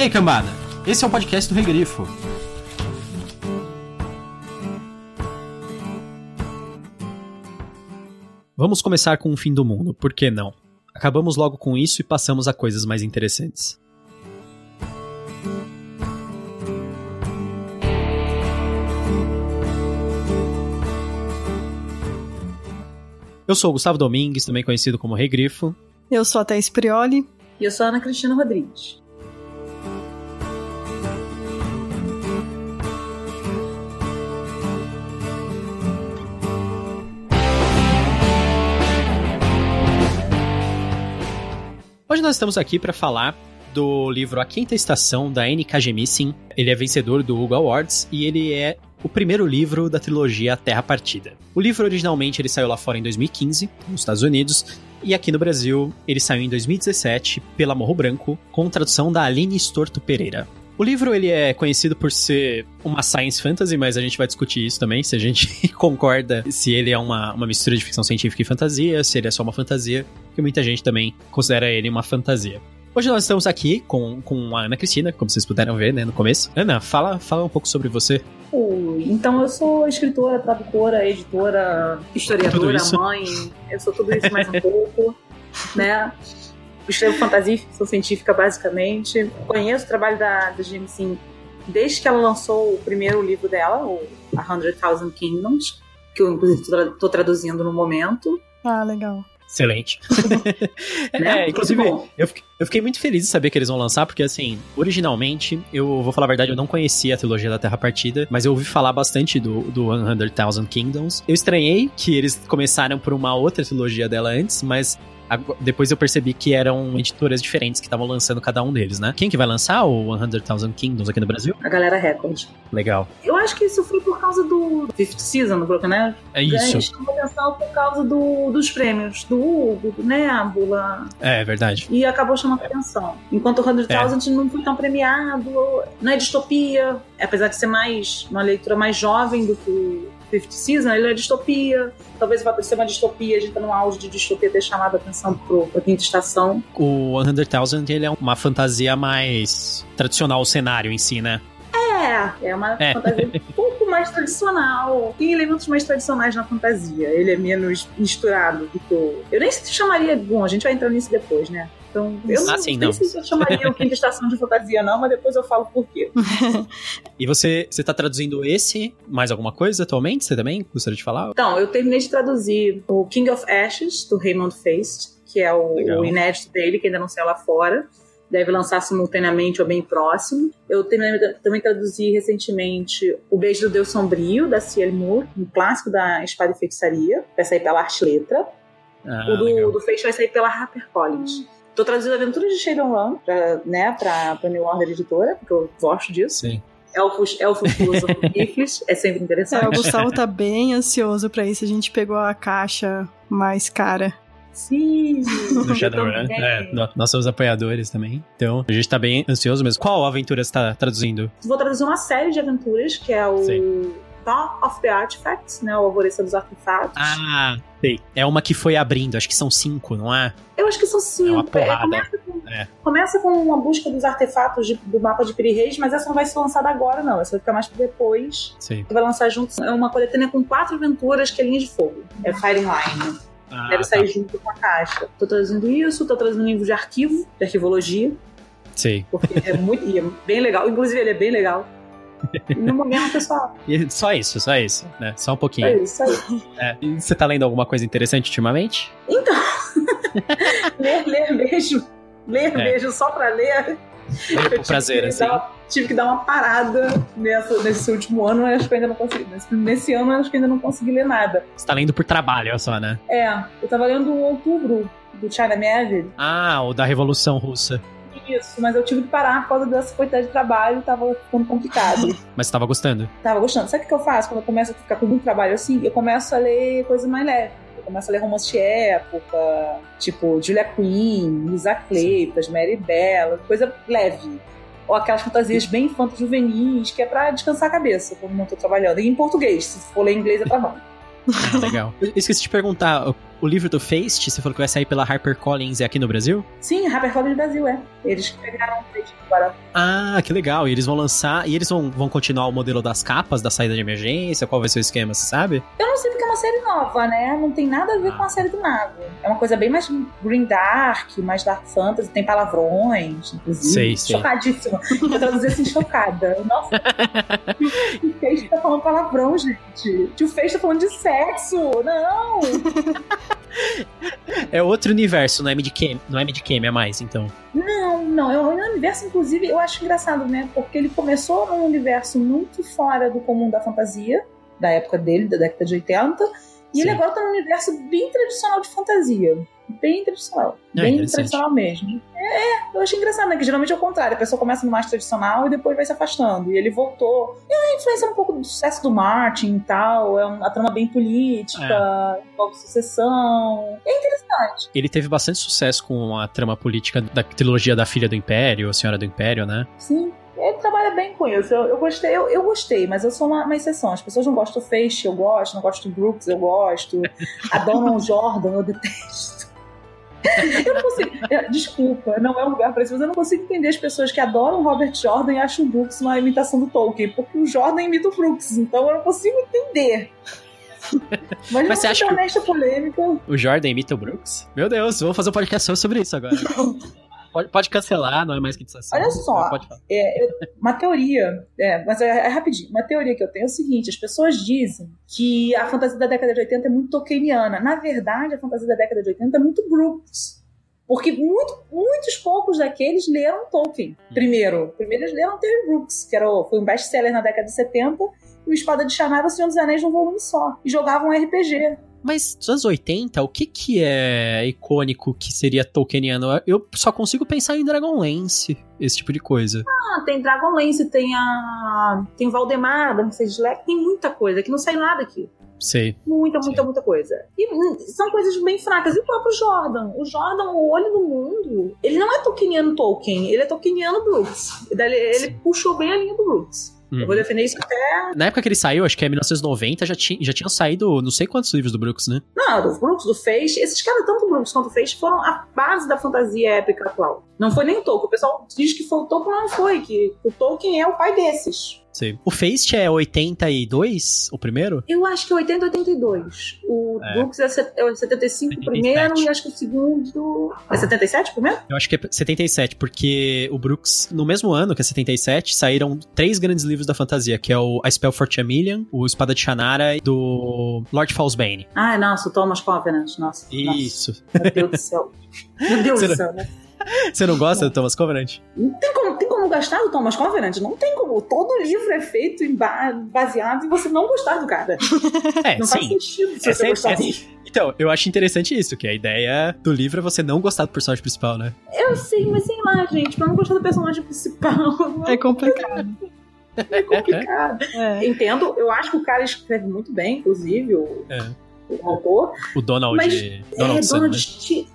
E aí, cambada? Esse é o podcast do Regrifo. Vamos começar com o fim do mundo, por que não? Acabamos logo com isso e passamos a coisas mais interessantes. Eu sou o Gustavo Domingues, também conhecido como Rei Grifo. Eu sou a Thaís Prioli. E eu sou a Ana Cristina Rodrigues. Hoje nós estamos aqui para falar do livro A Quinta Estação da N.K. Jemisin. Ele é vencedor do Hugo Awards e ele é o primeiro livro da trilogia Terra Partida. O livro originalmente ele saiu lá fora em 2015, nos Estados Unidos, e aqui no Brasil ele saiu em 2017 pela Morro Branco, com tradução da Aline Storto Pereira. O livro ele é conhecido por ser uma science fantasy, mas a gente vai discutir isso também, se a gente concorda se ele é uma, uma mistura de ficção científica e fantasia, se ele é só uma fantasia, porque muita gente também considera ele uma fantasia. Hoje nós estamos aqui com, com a Ana Cristina, como vocês puderam ver né, no começo. Ana, fala, fala um pouco sobre você. Ui, então eu sou escritora, tradutora, editora, historiadora, mãe. Eu sou tudo isso mais um pouco, né? Escrevo fantasia e ficção científica, basicamente. Conheço o trabalho da, da Jameson desde que ela lançou o primeiro livro dela, o A Hundred Thousand Kingdoms, que eu, inclusive, estou traduzindo no momento. Ah, legal. Excelente. é, inclusive, eu fiquei, eu fiquei, muito feliz de saber que eles vão lançar, porque assim, originalmente, eu vou falar a verdade, eu não conhecia a trilogia da Terra Partida, mas eu ouvi falar bastante do, do 100,000 Kingdoms. Eu estranhei que eles começaram por uma outra trilogia dela antes, mas depois eu percebi que eram editoras diferentes que estavam lançando cada um deles, né? Quem que vai lançar o 100,000 Kingdoms aqui no Brasil? A galera Record. Legal. Eu acho que isso foi por causa do Fifth Season do Broken né? É isso. A chamou atenção por causa do, dos prêmios, do Hugo, do Nebula. É, é verdade. E acabou chamando atenção. Enquanto o 100,000 é. não foi tão premiado, não é distopia, apesar de ser mais uma leitura mais jovem do que Fifth Season, ele é distopia. Talvez vá ser uma distopia, a gente tá no auge de distopia ter chamado a atenção pro, pra quinta estação. O 100,000 ele é uma fantasia mais tradicional, o cenário em si, né? É, é uma é. fantasia um pouco mais tradicional. Tem elementos mais tradicionais na fantasia. Ele é menos misturado do que o. Eu nem chamaria. Bom, a gente vai entrar nisso depois, né? Então, eu não, ah, sim, não. sei se eu chamaria o Quinta Estação de Fantasia, não, mas depois eu falo por quê. e você, você tá traduzindo esse, mais alguma coisa atualmente? Você também gostaria de falar? Então, eu terminei de traduzir o King of Ashes, do Raymond Feist, que é o, o inédito dele, que ainda não saiu lá fora deve lançar simultaneamente ou bem próximo. Eu também, também traduzi recentemente O Beijo do Deus Sombrio, da C.L. Moore, um clássico da Espada e Feitiçaria, vai sair pela Arte Letra. Ah, o do, do Feist vai sair pela HarperCollins. Tô traduzindo Aventuras de Shadowrun, pra, né, pra, pra New Order Editora, porque eu gosto disso. Sim. Elfos, elfos filósofos rifles, é sempre interessante. É, o Gustavo tá bem ansioso pra isso. A gente pegou a caixa mais cara. Sim! Do Shadowrun. É, nós somos apoiadores também. Então, a gente tá bem ansioso mesmo. Qual aventura você tá traduzindo? Vou traduzir uma série de aventuras, que é o Sim. Dawn of the Artifacts, né? O Alvorecer dos Artefatos. Ah, sei. É uma que foi abrindo, acho que são cinco, não é? Eu acho que são cinco. É uma porrada. É, começa, com, é. começa, com, uma busca dos artefatos de, do mapa de Piri Reis, mas essa não vai ser lançada agora, não. Essa vai ficar mais pra depois. Sim. Vai lançar junto. É uma coletânea com quatro aventuras que é linha de fogo. É Firing Line. Ah, Deve sair tá. junto com a caixa. Tô trazendo isso, tô trazendo livro de arquivo, de arquivologia. Sim. Porque é muito. é bem legal. Inclusive, ele é bem legal. no momento, pessoal. E só isso, só isso, né? Só um pouquinho. É isso aí. É. E você tá lendo alguma coisa interessante ultimamente? Então. ler, ler mesmo. Ler é. mesmo só pra ler. Ler prazer, assim. Dar, tive que dar uma parada nessa, nesse último ano, acho que ainda não consegui. Nesse, nesse ano, acho que ainda não consegui ler nada. Você tá lendo por trabalho, só, né? É. Eu tava lendo o Outubro, do China Maverick. Ah, o da Revolução Russa. Isso, mas eu tive que parar por causa dessa quantidade de trabalho, tava ficando complicado. mas você tava gostando? Tava gostando. Sabe o que eu faço quando eu começo a ficar com muito trabalho assim? Eu começo a ler coisa mais leve. Eu começo a ler romance de época, tipo Julia Quinn, Lisa Cleipas, Mary Bella, coisa leve. Ou aquelas fantasias bem infantos juvenis, que é pra descansar a cabeça quando não tô trabalhando. E em português, se for ler em inglês é pra não. Ah, legal. Eu esqueci de perguntar, o livro do Feist, você falou que vai sair pela HarperCollins aqui no Brasil? Sim, HarperCollins Brasil, é. Eles pegaram o Feist agora. Ah, que legal. E eles vão lançar. E eles vão, vão continuar o modelo das capas, da saída de emergência? Qual vai ser o esquema, você sabe? Eu não sei porque é uma série nova, né? Não tem nada a ver com a série do Mago. É uma coisa bem mais green dark, mais dark fantasy, tem palavrões, inclusive. Sei, sei. Chocadíssima. Vou traduzir assim, chocada. Nossa. o Feist tá falando palavrão, gente. O Feist tá falando de sexo. Não! é outro universo, não é Midcam, não é Midcam, é mais, então. Não, não, é um universo, inclusive, eu acho engraçado, né? Porque ele começou num universo muito fora do comum da fantasia, da época dele, da década de 80, e Sim. ele agora tá num universo bem tradicional de fantasia bem tradicional. É, bem tradicional mesmo. É, eu achei engraçado, né? Que geralmente é o contrário. A pessoa começa no mais tradicional e depois vai se afastando. E ele voltou. E a influência um pouco do sucesso do Martin e tal. É uma trama bem política, é. envolve sucessão. É interessante. Ele teve bastante sucesso com a trama política da trilogia da Filha do Império, A Senhora do Império, né? Sim. Ele trabalha bem com isso. Eu, eu gostei, eu, eu, gostei, mas eu sou uma, uma, exceção. As pessoas não gostam do Feixe, eu gosto, não gosto do Brooks, eu gosto. A Donald Jordan, eu detesto. eu não consigo. Desculpa, não é um lugar para isso, mas eu não consigo entender as pessoas que adoram Robert Jordan e acham o Brooks uma imitação do Tolkien, porque o Jordan imita o Brooks, então eu não consigo entender. Mas, mas você acha que polêmica. o Jordan imita o Brooks? Meu Deus, vou fazer um podcast sobre isso agora. Pode, pode cancelar, não é mais que dissertação. Olha só, é, eu, uma teoria, é, mas é, é, rapidinho, uma teoria que eu tenho é o seguinte, as pessoas dizem que a fantasia da década de 80 é muito Tolkieniana. Na verdade, a fantasia da década de 80 é muito Brooks. Porque muito, muitos poucos daqueles leram Tolkien. Hum. Primeiro, primeiro eles leram Terry Brooks, que era, foi um best-seller na década de 70, e o Espada de Shannara e o Senhor dos Anéis num volume só. E jogavam RPG. Mas dos anos 80, o que que é icônico que seria Tolkieniano? Eu só consigo pensar em Dragonlance, esse tipo de coisa. Ah, tem Dragonlance, tem a... tem Valdemar, da Mercedes Leque, tem muita coisa que não sai nada aqui. Sei. Muita, muita, Sei. muita coisa. E hum, são coisas bem fracas. E o próprio Jordan. O Jordan, o olho do mundo, ele não é Tolkieniano Tolkien, ele é Tolkieniano Brooks. Ele, ele puxou bem a linha do Brooks. Uhum. Eu vou defender isso até. Na época que ele saiu, acho que é 1990, já, tinha, já tinham saído não sei quantos livros do Brooks, né? Não, do Brooks, do Feixe. Esses caras, tanto o Brooks quanto o Feixe, foram a base da fantasia épica atual. Não foi nem o Tolkien. O pessoal diz que foi o Tolkien, não foi. Que o Tolkien é o pai desses. Sim. O Feist é 82, o primeiro? Eu acho que é 80, 82. O é. Brooks é 75 o primeiro e acho que o segundo. É 77 o primeiro? Eu acho que é 77, porque o Brooks, no mesmo ano que é 77, saíram três grandes livros da fantasia, que é o A Spell for Chameleon, o Espada de Shannara e do Lord Fallsbane. Ah, nossa, o Thomas Covenant, nossa. Isso. Nossa. Meu Deus do céu. Meu Deus do céu, né? Você não gosta do Thomas Covenant? Não tem como, tem como gostar do Thomas Covenant? Não tem como. Todo livro é feito baseado em você não gostar do cara. É, não sim. faz sentido se é você gostar dele. Então, eu acho interessante isso, que a ideia do livro é você não gostar do personagem principal, né? Eu sei, mas sei lá, gente, pra não gostar do personagem principal. É complicado. É complicado. É. Entendo, eu acho que o cara escreve muito bem, inclusive, o, é. o autor. O Donald. Mas, Donald é, Donald. Né?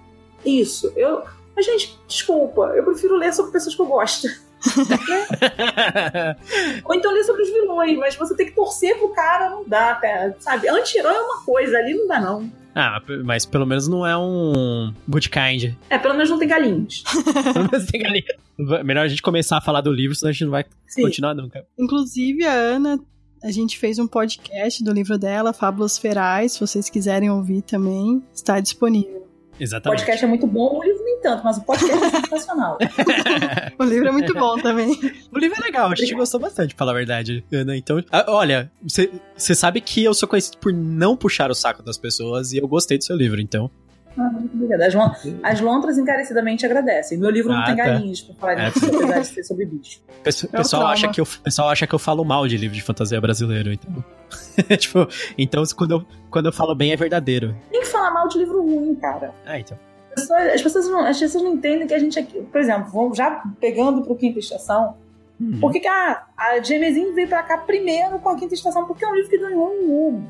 Isso. Eu, mas, gente, desculpa, eu prefiro ler sobre pessoas que eu gosto. Ou então ler sobre os vilões, mas você tem que torcer pro cara, não dá, cara, sabe? Anti-herói é uma coisa, ali não dá, não. Ah, mas pelo menos não é um good kind. É, pelo menos não tem galinhas. pelo menos tem galinhas. Melhor a gente começar a falar do livro, senão a gente não vai Sim. continuar nunca. Inclusive, a Ana, a gente fez um podcast do livro dela, Fábulas Ferais, se vocês quiserem ouvir também, está disponível. Exatamente. O podcast é muito bom, o livro tanto, mas o podcast é sensacional. o livro é muito bom também. O livro é legal, a gente gostou bastante, pra falar a verdade, Ana. Então, olha, você sabe que eu sou conhecido por não puxar o saco das pessoas e eu gostei do seu livro, então. Ah, muito obrigada. As, as, lontras encarecidamente agradecem. Meu livro ah, não tem tá. galinhas pra falar é. disso, apesar de ser sobre bicho. Pesso, é pessoal, acha que eu, pessoal acha que eu falo mal de livro de fantasia brasileiro, então. tipo, então quando eu, quando eu falo bem é verdadeiro. Tem que falar mal de livro ruim, cara. Ah, então. As pessoas, as pessoas, não, as pessoas não entendem que a gente aqui, por exemplo, vamos já pegando pro Quinta Estação, uhum. por que, que a, a Gemezinho veio pra cá primeiro com a Quinta Estação? Porque é um livro que ganhou um Hugo.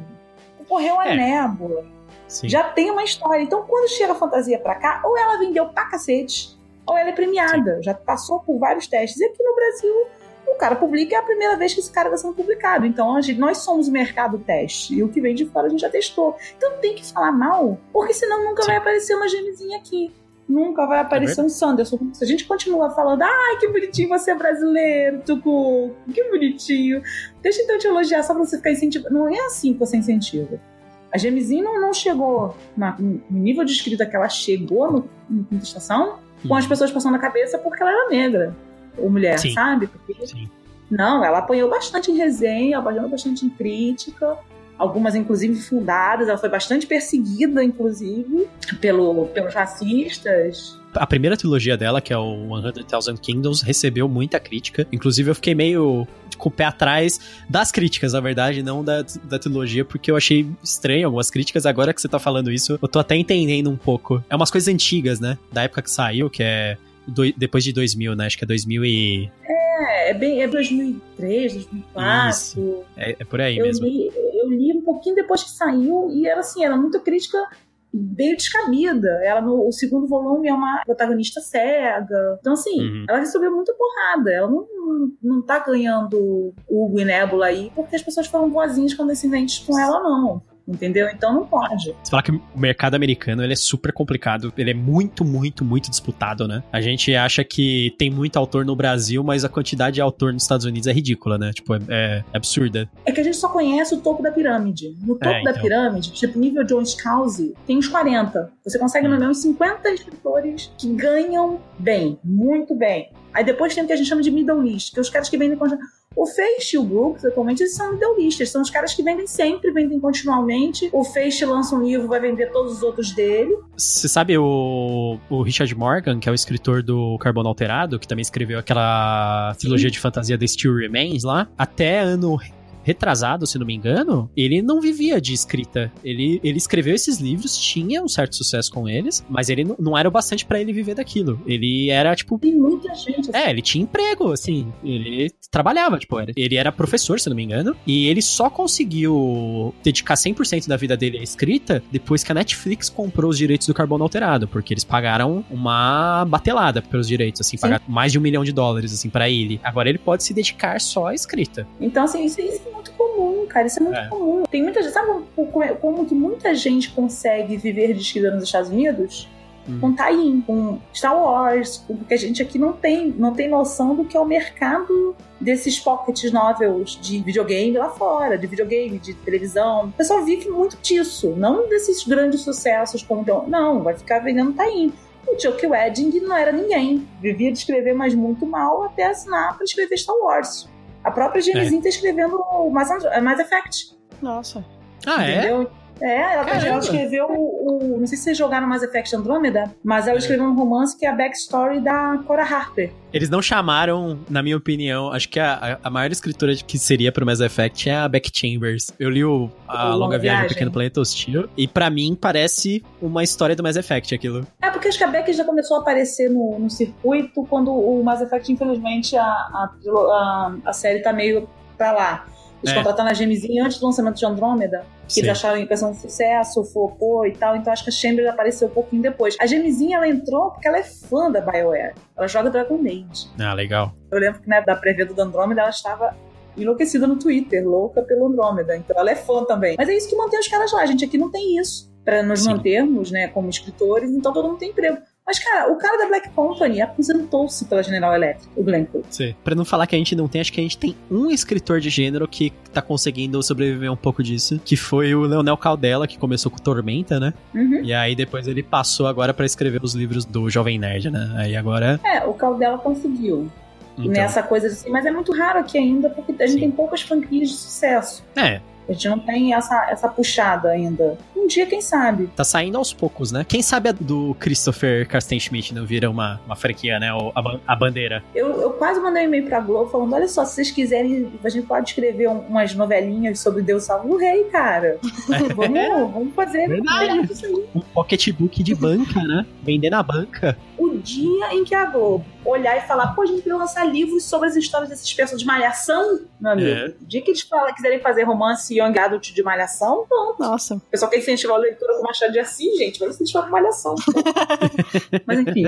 Correu a é. nébula Sim. já tem uma história. Então, quando chega a fantasia pra cá, ou ela vendeu pra cacete, ou ela é premiada. Sim. Já passou por vários testes. E aqui no Brasil, o cara publica é a primeira vez que esse cara está sendo publicado. Então, gente, nós somos o mercado teste. E o que vem de fora a gente já testou. Então tem que falar mal, porque senão nunca Sim. vai aparecer uma gemezinha aqui. Nunca vai aparecer é um Sanderson. Se a gente continua falando, ai, que bonitinho você é brasileiro, Tucu, que bonitinho. Deixa então te elogiar só pra você ficar incentivando. Não é assim que você incentiva. A Gemezinho não, não chegou na, no nível de escrita que ela chegou no, no estação com as pessoas passando a cabeça porque ela era negra ou mulher, Sim. sabe? Porque, Sim. Não, ela apanhou bastante em resenha, apanhou bastante em crítica, algumas inclusive fundadas, ela foi bastante perseguida, inclusive, pelo, pelos racistas. A primeira trilogia dela, que é o 100,000 Kingdoms, recebeu muita crítica. Inclusive, eu fiquei meio com o pé atrás das críticas, na verdade, não da, da trilogia, porque eu achei estranho algumas críticas. Agora que você tá falando isso, eu tô até entendendo um pouco. É umas coisas antigas, né? Da época que saiu, que é do, depois de 2000, né? Acho que é 2000 e... É, é bem é 2003, 2004. Isso. É, é por aí eu mesmo. Li, eu li um pouquinho depois que saiu e era assim, era muita crítica bem descabida. Ela no o segundo volume é uma protagonista cega. Então, assim, uhum. ela recebeu muita porrada. Ela não, não, não tá ganhando Hugo e Nebula aí porque as pessoas foram boazinhas condescendentes com ela, não entendeu? Então não pode. Você fala que o mercado americano ele é super complicado, ele é muito, muito, muito disputado, né? A gente acha que tem muito autor no Brasil, mas a quantidade de autor nos Estados Unidos é ridícula, né? Tipo, é, é absurda. É que a gente só conhece o topo da pirâmide. No topo é, então. da pirâmide, tipo, nível John Scalzi, tem uns 40. Você consegue hum. nomear uns 50 escritores que ganham bem, muito bem. Aí depois tem o que a gente chama de middle list, que é os caras que vendem o Feixe e o Brooks, atualmente, eles são middleistas. São os caras que vendem sempre, vendem continuamente. O Feixe lança um livro, vai vender todos os outros dele. Você sabe o, o Richard Morgan, que é o escritor do Carbono Alterado, que também escreveu aquela trilogia Sim. de fantasia The Still Remains lá? Até ano retrasado, se não me engano, ele não vivia de escrita. Ele, ele escreveu esses livros, tinha um certo sucesso com eles, mas ele não, não era o bastante para ele viver daquilo. Ele era, tipo. Tem muita gente. Assim. É, ele tinha emprego, assim. Ele trabalhava, tipo, ele era professor, se não me engano, e ele só conseguiu dedicar 100% da vida dele à escrita depois que a Netflix comprou os direitos do Carbono Alterado, porque eles pagaram uma batelada pelos direitos, assim, Sim. pagaram mais de um milhão de dólares, assim, para ele. Agora ele pode se dedicar só à escrita. Então, assim, isso, isso muito comum, cara. Isso é muito é. comum. Tem muita gente. Sabe como, como que muita gente consegue viver de escrita nos Estados Unidos? Hum. Com tie com Star Wars, porque a gente aqui não tem, não tem noção do que é o mercado desses pocket novels de videogame lá fora, de videogame, de televisão. O pessoal vive muito disso, não desses grandes sucessos como não, vai ficar vendendo tie O Chuck Wedding não era ninguém, vivia de escrever, mas muito mal, até assinar para escrever Star Wars. A própria Genezinha é. tá escrevendo o Mass, Mass Effect. Nossa. Ah, é? entendeu? é? É, ela, ela escreveu o, o, Não sei se vocês jogaram Mass Effect Andromeda, mas ela é. escreveu um romance que é a backstory da Cora Harper. Eles não chamaram, na minha opinião, acho que a, a maior escritora que seria pro Mass Effect é a Beck Chambers. Eu li o, a o Longa Viagem do Pequeno Planeta Hostil e para mim parece uma história do Mass Effect aquilo. É, porque acho que a Beck já começou a aparecer no, no circuito quando o Mass Effect, infelizmente, a, a, a, a série tá meio pra lá. Eles é. contrataram a Gemezinha antes do lançamento de Andrômeda, que eles acharam em questão de sucesso, flopou e tal, então acho que a Chambers apareceu um pouquinho depois. A Gemezinha, ela entrou porque ela é fã da BioWare. Ela joga Dragon Age. Ah, legal. Eu lembro que né, da preview do Andrômeda, ela estava enlouquecida no Twitter, louca pelo Andrômeda. Então ela é fã também. Mas é isso que mantém os caras lá. A gente aqui não tem isso. para nos Sim. mantermos, né, como escritores, então todo mundo tem emprego. Mas, cara, o cara da Black Company aposentou-se pela General Electric, o Glencoe. Sim. Pra não falar que a gente não tem, acho que a gente tem um escritor de gênero que tá conseguindo sobreviver um pouco disso, que foi o Leonel Caldela, que começou com Tormenta, né? Uhum. E aí depois ele passou agora para escrever os livros do Jovem Nerd, né? Aí agora... É, o Caldela conseguiu. Então. Nessa coisa assim, mas é muito raro aqui ainda, porque a gente Sim. tem poucas franquias de sucesso. É, a gente não tem essa, essa puxada ainda. Um dia, quem sabe? Tá saindo aos poucos, né? Quem sabe a do Christopher Carsten Schmidt não vira uma, uma franquia, né? A, a bandeira. Eu, eu quase mandei um e-mail pra Globo falando: olha só, se vocês quiserem, a gente pode escrever um, umas novelinhas sobre Deus salvo o rei, cara. vamos, vamos fazer. Verdade. Um pocketbook de banca, né? Vender na banca. O dia em que a Globo olhar e falar, pô, a gente queria lançar livros sobre as histórias desses personagens de malhação, meu amigo. É. O dia que eles falam, quiserem fazer romance Young Adult de Malhação. Nossa. O pessoal quer incentivar a leitura com Machado de Assis, gente, vai incentivar com Malhação. Mas enfim.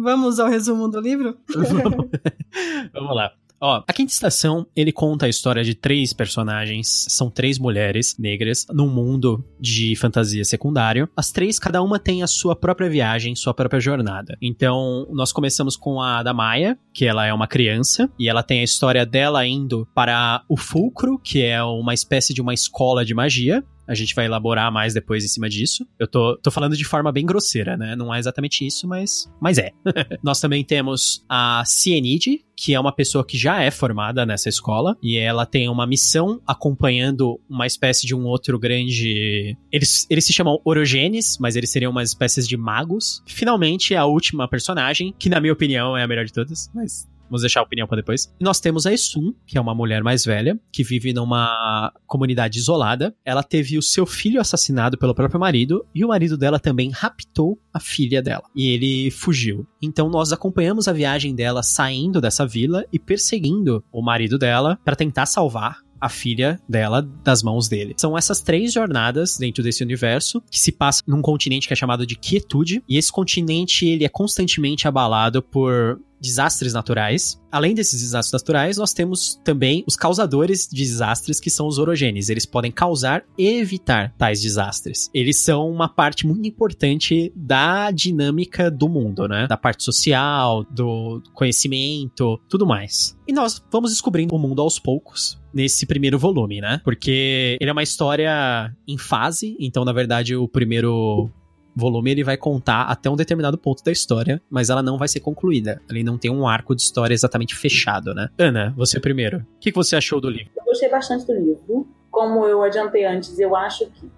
Vamos ao resumo do livro? Vamos lá. Ó, a Quinta Estação, ele conta a história de três personagens, são três mulheres negras num mundo de fantasia secundário. As três, cada uma tem a sua própria viagem, sua própria jornada. Então, nós começamos com a da Maia, que ela é uma criança, e ela tem a história dela indo para o Fulcro, que é uma espécie de uma escola de magia, a gente vai elaborar mais depois em cima disso. Eu tô, tô falando de forma bem grosseira, né? Não é exatamente isso, mas, mas é. Nós também temos a Cienide, que é uma pessoa que já é formada nessa escola e ela tem uma missão acompanhando uma espécie de um outro grande. Eles, eles se chamam Orogenes, mas eles seriam umas espécies de magos. Finalmente, a última personagem, que na minha opinião é a melhor de todas, mas Vamos deixar a opinião para depois. Nós temos a Esun, que é uma mulher mais velha, que vive numa comunidade isolada. Ela teve o seu filho assassinado pelo próprio marido e o marido dela também raptou a filha dela. E ele fugiu. Então nós acompanhamos a viagem dela saindo dessa vila e perseguindo o marido dela para tentar salvar a filha dela das mãos dele. São essas três jornadas dentro desse universo que se passa num continente que é chamado de Quietude, e esse continente ele é constantemente abalado por desastres naturais. Além desses desastres naturais, nós temos também os causadores de desastres, que são os orogenes. Eles podem causar e evitar tais desastres. Eles são uma parte muito importante da dinâmica do mundo, né? Da parte social, do conhecimento, tudo mais. E nós vamos descobrindo o mundo aos poucos nesse primeiro volume, né? Porque ele é uma história em fase, então na verdade o primeiro volume ele vai contar até um determinado ponto da história, mas ela não vai ser concluída. Ele não tem um arco de história exatamente fechado, né? Ana, você primeiro. O que, você achou do livro? Eu gostei bastante do livro. Como eu adiantei antes, eu acho que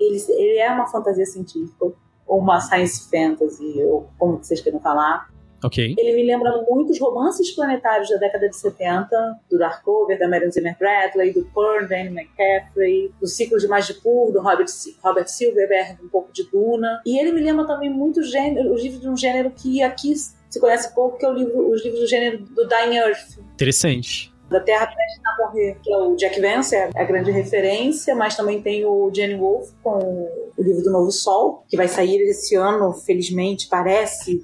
ele, ele é uma fantasia científica, ou uma science fantasy, ou como vocês queiram falar. Ok. Ele me lembra muito os romances planetários da década de 70, do Darkover, da Marion Zimmer Bradley, do Pearl, da Anne McCaffrey, do Ciclo de Magipur, do Robert, Robert Silverberg, um pouco de Duna. E ele me lembra também muito gênero, os livros de um gênero que aqui se conhece pouco, que é o livro, os livros do gênero do Dying Earth. Interessante da Terra Prestes a Morrer, que é o Jack Vance, é a grande referência, mas também tem o Jenny Wolf com o livro do Novo Sol, que vai sair esse ano, felizmente, parece,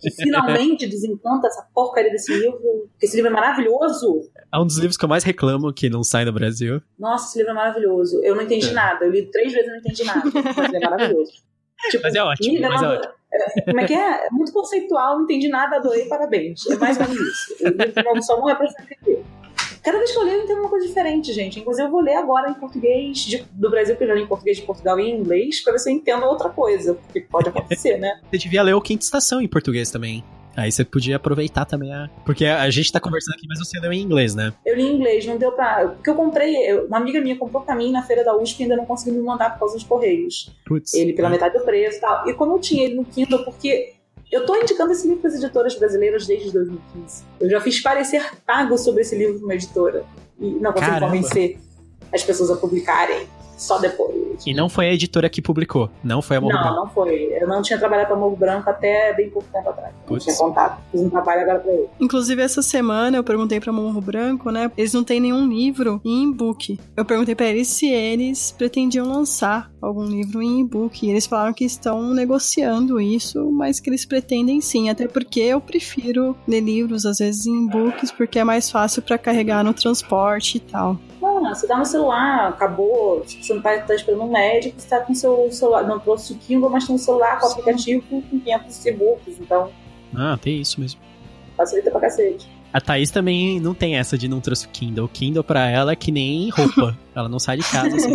que finalmente desencanta essa porcaria desse livro, porque esse livro é maravilhoso. É um dos livros que eu mais reclamo que não sai no Brasil. Nossa, esse livro é maravilhoso. Eu não entendi é. nada, eu li três vezes e não entendi nada, mas ele é maravilhoso. Tipo, mas é ótimo, mas é ótimo. Como é que é? Muito conceitual, não entendi nada, adorei, parabéns. É mais ou menos isso. O livro Sol não é pra você entender. Cada vez que eu leio, eu entendo uma coisa diferente, gente. Inclusive, eu vou ler agora em português de, do Brasil, primeiro em português de Portugal e em inglês, pra ver se eu entendo outra coisa. Porque pode acontecer, né? Você devia ler o Quinta Estação em português também. Aí você podia aproveitar também a. Porque a gente tá conversando aqui, mas você leu em inglês, né? Eu li em inglês, não deu pra. Porque eu comprei. Uma amiga minha comprou pra mim na feira da USP e ainda não conseguiu me mandar por causa dos correios. Putz. Ele pela metade do preço e tal. E como eu tinha ele no Kindle, porque eu estou indicando esse livro para as editoras brasileiras desde 2015. Eu já fiz parecer pago sobre esse livro para uma editora. E não consegui convencer as pessoas a publicarem só depois. E não foi a editora que publicou, não foi a Morro não, Branco? Não, não foi. Eu não tinha trabalhado para Morro Branco até bem pouco tempo atrás. Não tinha contato. Fiz um trabalho agora para ele. Inclusive, essa semana eu perguntei para Morro Branco, né? Eles não têm nenhum livro em e-book. Eu perguntei para eles se eles pretendiam lançar algum livro em e-book. E eles falaram que estão negociando isso, mas que eles pretendem sim. Até porque eu prefiro ler livros, às vezes, em e-books, porque é mais fácil para carregar no transporte e tal. Não, você tá no celular, acabou, tipo, você não tá, tá esperando um médico, você tá com seu celular, não trouxe o Kindle, mas tem um celular com o aplicativo com 500 e-books, então... Ah, tem isso mesmo. Facilita pra cacete. A Thaís também não tem essa de não trouxe o Kindle. O Kindle pra ela é que nem roupa. ela não sai de casa, assim.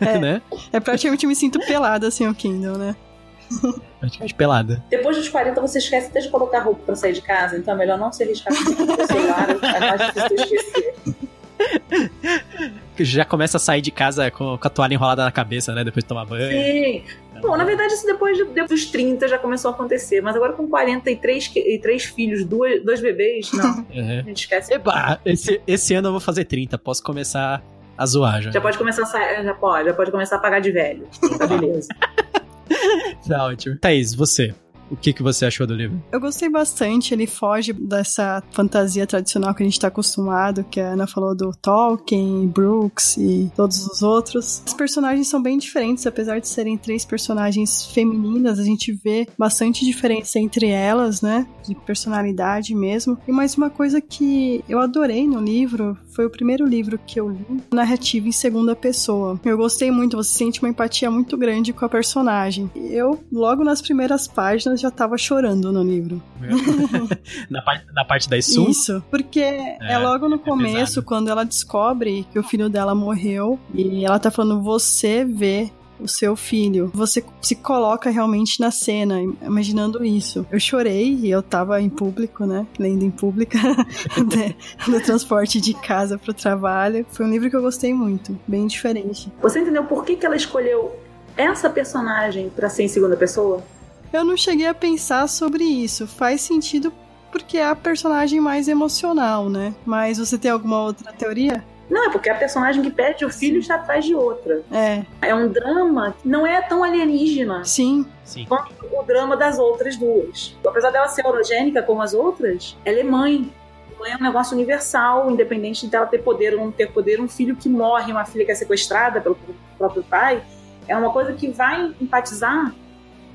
é, né? É praticamente me sinto pelada, assim, o Kindle, né? Praticamente pelada. Depois dos 40, você esquece até de colocar roupa pra sair de casa, então é melhor não se arriscar com o celular, é mais difícil esquecer. Já começa a sair de casa com, com a toalha enrolada na cabeça, né? Depois de tomar banho. Sim. Bom, na verdade, isso depois, de, depois dos 30 já começou a acontecer. Mas agora com 43 e três filhos, duas, dois bebês, não. Uhum. A gente esquece. Eba, esse, esse ano eu vou fazer 30. Posso começar a zoar já. Já pode começar a sair, já pode, já pode começar a pagar de velho. Tá beleza. tá ótimo. Thaís, você. O que, que você achou do livro? Eu gostei bastante, ele foge dessa fantasia tradicional que a gente tá acostumado, que a Ana falou do Tolkien, Brooks e todos os outros. Os personagens são bem diferentes, apesar de serem três personagens femininas, a gente vê bastante diferença entre elas, né? De personalidade mesmo. E mais uma coisa que eu adorei no livro foi o primeiro livro que eu li, narrativa em segunda pessoa. Eu gostei muito, você sente uma empatia muito grande com a personagem. Eu, logo nas primeiras páginas, já tava chorando no livro. na, parte, na parte da Isu? Isso, porque é, é logo no é começo, quando ela descobre que o filho dela morreu, e ela tá falando, você vê o seu filho. Você se coloca realmente na cena, imaginando isso. Eu chorei e eu tava em público, né? Lendo em pública no transporte de casa pro trabalho. Foi um livro que eu gostei muito, bem diferente. Você entendeu por que, que ela escolheu essa personagem para ser em segunda pessoa? Eu não cheguei a pensar sobre isso. Faz sentido porque é a personagem mais emocional, né? Mas você tem alguma outra teoria? Não, é porque a personagem que perde o filho está atrás de outra. É. É um drama que não é tão alienígena. Sim. Sim. Quanto o drama das outras duas. Apesar dela ser orogênica como as outras, ela é mãe. Mãe é um negócio universal, independente dela ter poder ou não ter poder. Um filho que morre, uma filha que é sequestrada pelo próprio pai, é uma coisa que vai empatizar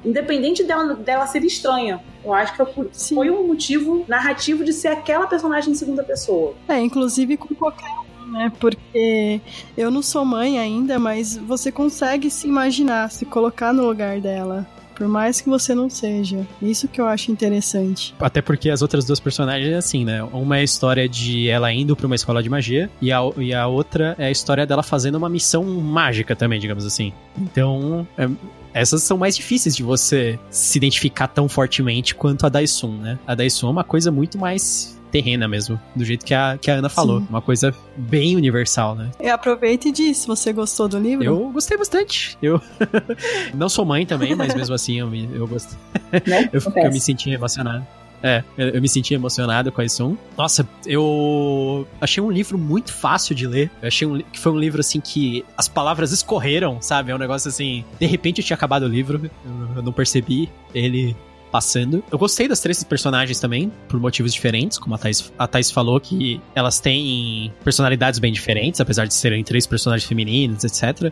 independente dela, dela ser estranha. Eu acho que foi, foi um motivo narrativo de ser aquela personagem em segunda pessoa. É, inclusive com qualquer né? Porque eu não sou mãe ainda, mas você consegue se imaginar, se colocar no lugar dela. Por mais que você não seja. Isso que eu acho interessante. Até porque as outras duas personagens é assim, né? Uma é a história de ela indo para uma escola de magia e a, e a outra é a história dela fazendo uma missão mágica também, digamos assim. Então, é, essas são mais difíceis de você se identificar tão fortemente quanto a Daisun, né? A Daisun é uma coisa muito mais terrena mesmo, do jeito que a, que a Ana falou. Sim. Uma coisa bem universal, né? E aproveite e diz, você gostou do livro? Eu gostei bastante. Eu não sou mãe também, mas mesmo assim eu, me, eu gostei. Né? eu, eu me senti emocionado. É, eu, me senti emocionado com esse um. Nossa, eu achei um livro muito fácil de ler. Eu achei um, que foi um livro assim que as palavras escorreram, sabe? É um negócio assim. De repente eu tinha acabado o livro, eu não percebi. Ele passando. Eu gostei das três personagens também, por motivos diferentes, como a Thais, a Thais falou, que elas têm personalidades bem diferentes, apesar de serem três personagens femininas, etc.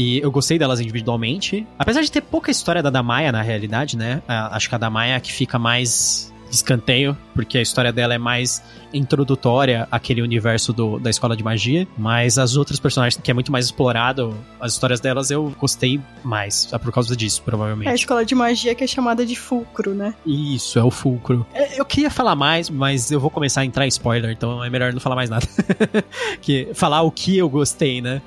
E eu gostei delas individualmente. Apesar de ter pouca história da Damaya, na realidade, né? Acho que a Damaya é que fica mais escanteio, porque a história dela é mais introdutória àquele universo do, da escola de magia, mas as outras personagens que é muito mais explorado, as histórias delas eu gostei mais, é por causa disso, provavelmente. É a escola de magia que é chamada de fulcro, né? Isso, é o fulcro. É, eu queria falar mais, mas eu vou começar a entrar em spoiler, então é melhor não falar mais nada. que falar o que eu gostei, né?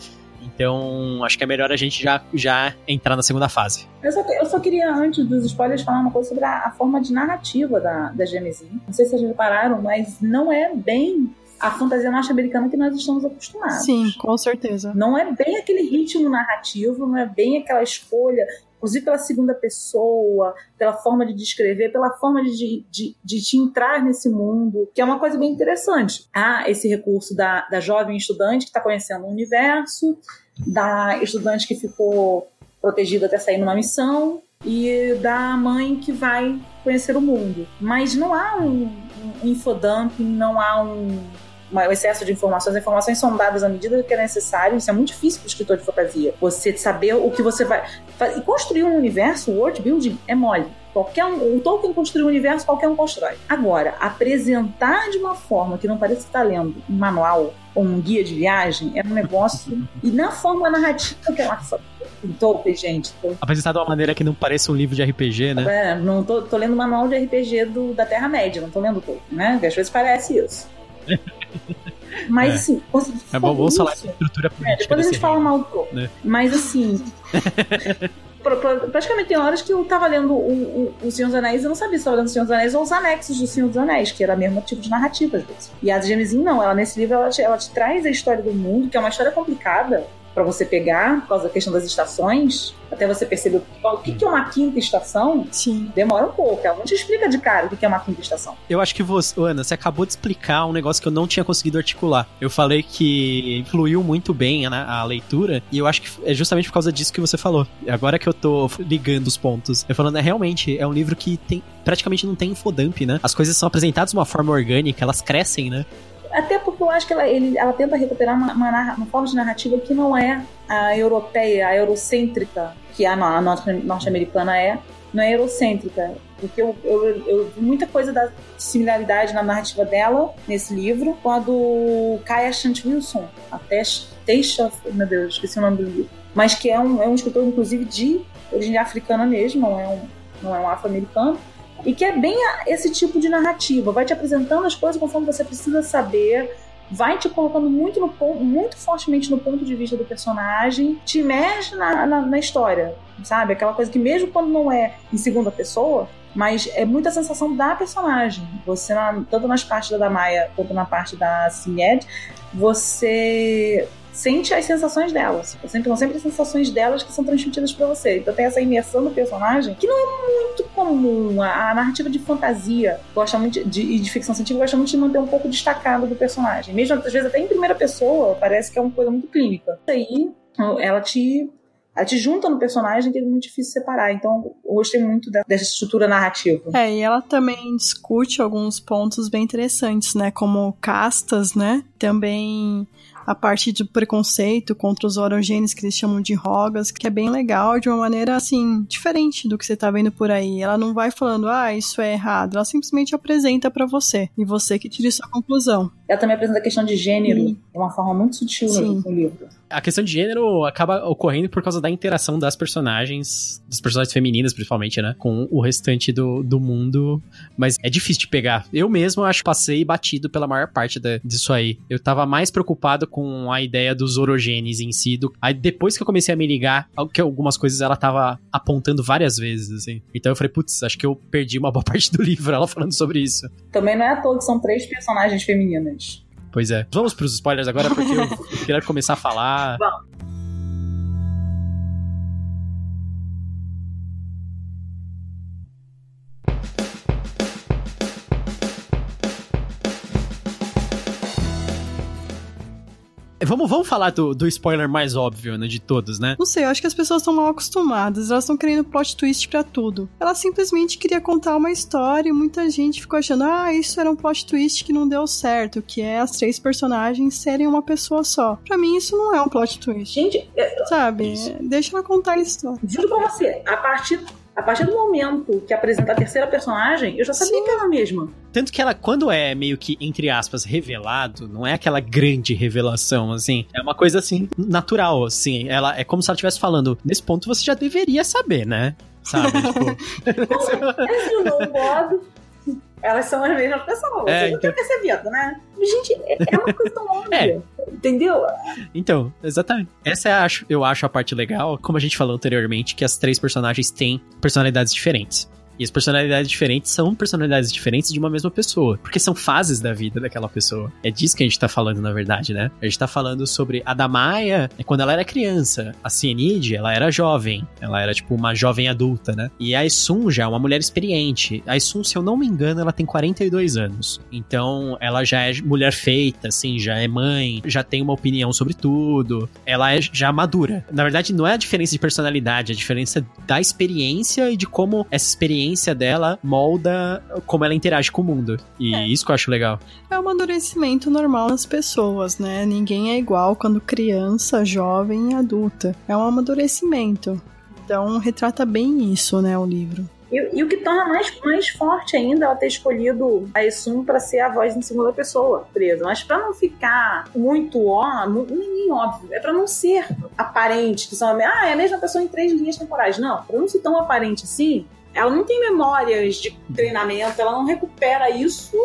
Então, acho que é melhor a gente já, já entrar na segunda fase. Eu só, eu só queria, antes dos spoilers, falar uma coisa sobre a, a forma de narrativa da, da Genesis. Não sei se vocês repararam, mas não é bem a fantasia norte-americana que nós estamos acostumados. Sim, com certeza. Não é bem aquele ritmo narrativo, não é bem aquela escolha inclusive pela segunda pessoa, pela forma de descrever, pela forma de, de, de te entrar nesse mundo, que é uma coisa bem interessante. Há esse recurso da, da jovem estudante que está conhecendo o universo, da estudante que ficou protegida até sair numa missão, e da mãe que vai conhecer o mundo. Mas não há um, um infodumping, não há um um excesso de informações. As informações são dadas à medida que é necessário. Isso é muito difícil para o escritor de fantasia. Você saber o que você vai. E construir um universo, o world building, é mole. Qualquer um, o Tolkien construiu um universo, qualquer um constrói. Agora, apresentar de uma forma que não parece que está lendo um manual ou um guia de viagem é um negócio. e na forma narrativa que ela Tolkien, gente. Tô... Apresentar de uma maneira que não pareça um livro de RPG, né? É, não tô, tô lendo o manual de RPG do, da Terra-média, não tô lendo Tolkien, né? Às vezes parece isso. Mas é. assim. É bom, vamos falar de estrutura política. É, depois a gente fala mal do. Né? Mas assim. praticamente tem horas que eu tava lendo o, o, o Senhor dos Anéis e não sabia se estava lendo o Senhor dos Anéis ou os anexos do Senhor dos Anéis, que era o mesmo tipo de narrativa às vezes. E a Genesis não, ela nesse livro ela te, ela te traz a história do mundo, que é uma história complicada, para você pegar, por causa da questão das estações, até você perceber o que é uma quinta estação, Sim. demora um pouco. Ela não te explica de cara o que é uma quinta estação. Eu acho que você, Ana, você acabou de explicar um negócio que eu não tinha conseguido articular. Eu falei que fluiu muito bem a, a leitura, e eu acho que é justamente por causa disso que você falou. Agora que eu tô ligando os pontos, eu falando, é realmente, é um livro que tem praticamente não tem infodump, né? As coisas são apresentadas de uma forma orgânica, elas crescem, né? Até porque eu acho que ela, ele, ela tenta recuperar uma, uma, uma, forma de narrativa que não é a europeia, a eurocêntrica, que a, a norte-americana é, não é eurocêntrica. Porque eu, eu, eu, vi muita coisa da similaridade na narrativa dela, nesse livro, com a do Kaya Shant Wilson, a Teisha, meu Deus, esqueci o nome do livro. Mas que é um, é um escritor, inclusive, de origem africana mesmo, não é um, não é um afro-americano e que é bem esse tipo de narrativa, vai te apresentando as coisas conforme você precisa saber, vai te colocando muito, no, muito fortemente no ponto de vista do personagem, te imerge na, na, na história, sabe? Aquela coisa que mesmo quando não é em segunda pessoa, mas é muita sensação da personagem. Você, tanto nas partes da Maia quanto na parte da Sined, você sente as sensações delas. São sempre as sensações delas que são transmitidas para você. Então tem essa imersão no personagem que não é muito comum. A, a narrativa de fantasia gosta muito de, e de ficção científica gosta muito de manter um pouco destacado do personagem. Mesmo às vezes até em primeira pessoa, parece que é uma coisa muito clínica. Aí ela te ela te junta no personagem que é muito difícil separar. Então, eu gostei muito dessa estrutura narrativa. É, e ela também discute alguns pontos bem interessantes, né? Como castas, né? Também a parte de preconceito contra os orogênios que eles chamam de rogas, que é bem legal, de uma maneira assim, diferente do que você tá vendo por aí. Ela não vai falando, ah, isso é errado. Ela simplesmente apresenta para você. E você que tira sua conclusão. Ela também apresenta a questão de gênero de uma forma muito sutil Sim. no livro. A questão de gênero acaba ocorrendo por causa da interação das personagens, das personagens femininas, principalmente, né? Com o restante do, do mundo. Mas é difícil de pegar. Eu mesmo acho que passei batido pela maior parte da, disso aí. Eu tava mais preocupado com a ideia dos orogenes em si. Do... Aí depois que eu comecei a me ligar, que algumas coisas ela tava apontando várias vezes, assim. Então eu falei, putz, acho que eu perdi uma boa parte do livro ela falando sobre isso. Também não é à toa que são três personagens femininas. Pois é. Vamos pros spoilers agora, porque eu quero começar a falar. Vamos. Vamos, vamos falar do, do spoiler mais óbvio, né, de todos, né? Não sei, eu acho que as pessoas estão mal acostumadas, elas estão querendo plot twist para tudo. Ela simplesmente queria contar uma história e muita gente ficou achando, ah, isso era um plot twist que não deu certo, que é as três personagens serem uma pessoa só. Para mim, isso não é um plot twist. Gente, eu... sabe? Isso. Deixa ela contar a história. Juro pra você, a partir a partir do momento que apresenta a terceira personagem, eu já sabia Sim. que era a mesma. Tanto que ela, quando é meio que, entre aspas, revelado, não é aquela grande revelação, assim. É uma coisa, assim, natural, assim. Ela é como se ela estivesse falando, nesse ponto você já deveria saber, né? Sabe? tipo... You know, Bob, elas são as mesmas pessoas. É, Você então... tá percebendo, né? Gente, é, é uma coisa tão óbvia. É. Entendeu? Então, exatamente. Essa é, eu acho a parte legal, como a gente falou anteriormente, que as três personagens têm personalidades diferentes. E as personalidades diferentes são personalidades diferentes de uma mesma pessoa. Porque são fases da vida daquela pessoa. É disso que a gente tá falando, na verdade, né? A gente tá falando sobre a Damaya, é quando ela era criança. A Cienide, ela era jovem. Ela era, tipo, uma jovem adulta, né? E a Isun já é uma mulher experiente. A Isun, se eu não me engano, ela tem 42 anos. Então, ela já é mulher feita, assim, já é mãe, já tem uma opinião sobre tudo. Ela é já madura. Na verdade, não é a diferença de personalidade, é a diferença da experiência e de como essa experiência experiência dela molda como ela interage com o mundo. E é. isso que eu acho legal. É um amadurecimento normal nas pessoas, né? Ninguém é igual quando criança, jovem e adulta. É um amadurecimento. Então retrata bem isso, né, o livro. E, e, o que torna mais, mais forte ainda ela ter escolhido a Esum para ser a voz em segunda pessoa presa. Mas para não ficar muito ó, nem óbvio, é para não ser aparente que são ah, é a mesma pessoa em três linhas temporais. Não, para não ser tão aparente assim, ela não tem memórias de treinamento, ela não recupera isso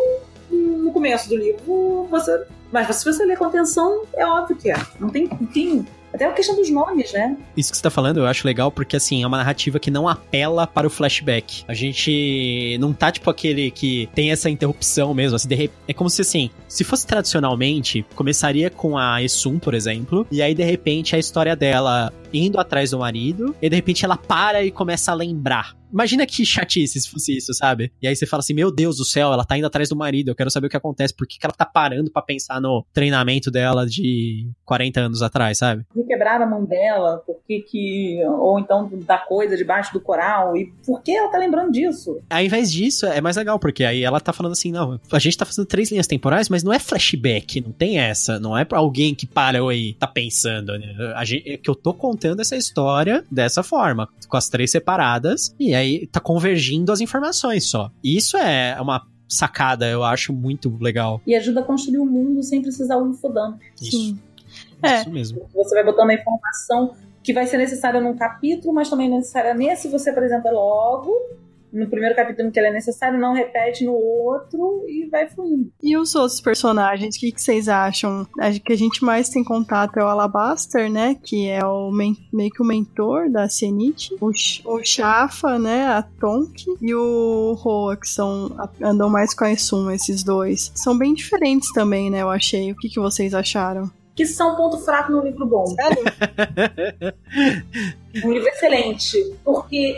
no começo do livro. Você, mas se você ler com atenção, é óbvio que é. Não tem, tem Até a questão dos nomes, né? Isso que você tá falando eu acho legal porque, assim, é uma narrativa que não apela para o flashback. A gente não tá, tipo, aquele que tem essa interrupção mesmo. Assim, de, é como se, assim, se fosse tradicionalmente, começaria com a Esum, por exemplo, e aí, de repente, a história dela indo atrás do marido, e de repente ela para e começa a lembrar. Imagina que chatice se fosse isso, sabe? E aí você fala assim: Meu Deus do céu, ela tá indo atrás do marido, eu quero saber o que acontece, por que, que ela tá parando para pensar no treinamento dela de 40 anos atrás, sabe? Por que quebraram a mão dela? Por que que. Ou então da coisa debaixo do coral? E por que ela tá lembrando disso? Ao invés disso, é mais legal, porque aí ela tá falando assim: Não, a gente tá fazendo três linhas temporais, mas não é flashback, não tem essa, não é pra alguém que parou aí, tá pensando, né? A gente, é que eu tô contando essa história dessa forma, com as três separadas, e aí tá convergindo as informações só. Isso é uma sacada, eu acho muito legal. E ajuda a construir o um mundo sem precisar o infodump. Isso. Sim. É. Isso mesmo. Você vai botando a informação que vai ser necessária num capítulo, mas também necessária nesse, você apresenta logo no primeiro capítulo que ele é necessário, não repete no outro e vai fluindo. E os outros personagens, o que, que, vocês acham? Acho que a gente mais tem contato é o Alabaster, né? Que é o meio que o mentor da Cianite. O, o Shafa, né? A Tonk. E o Roa, que são, andam mais com a Esum, esses dois. São bem diferentes também, né? Eu achei. O que, que vocês acharam? que são ponto fraco no livro bom. Sério? um livro excelente. Porque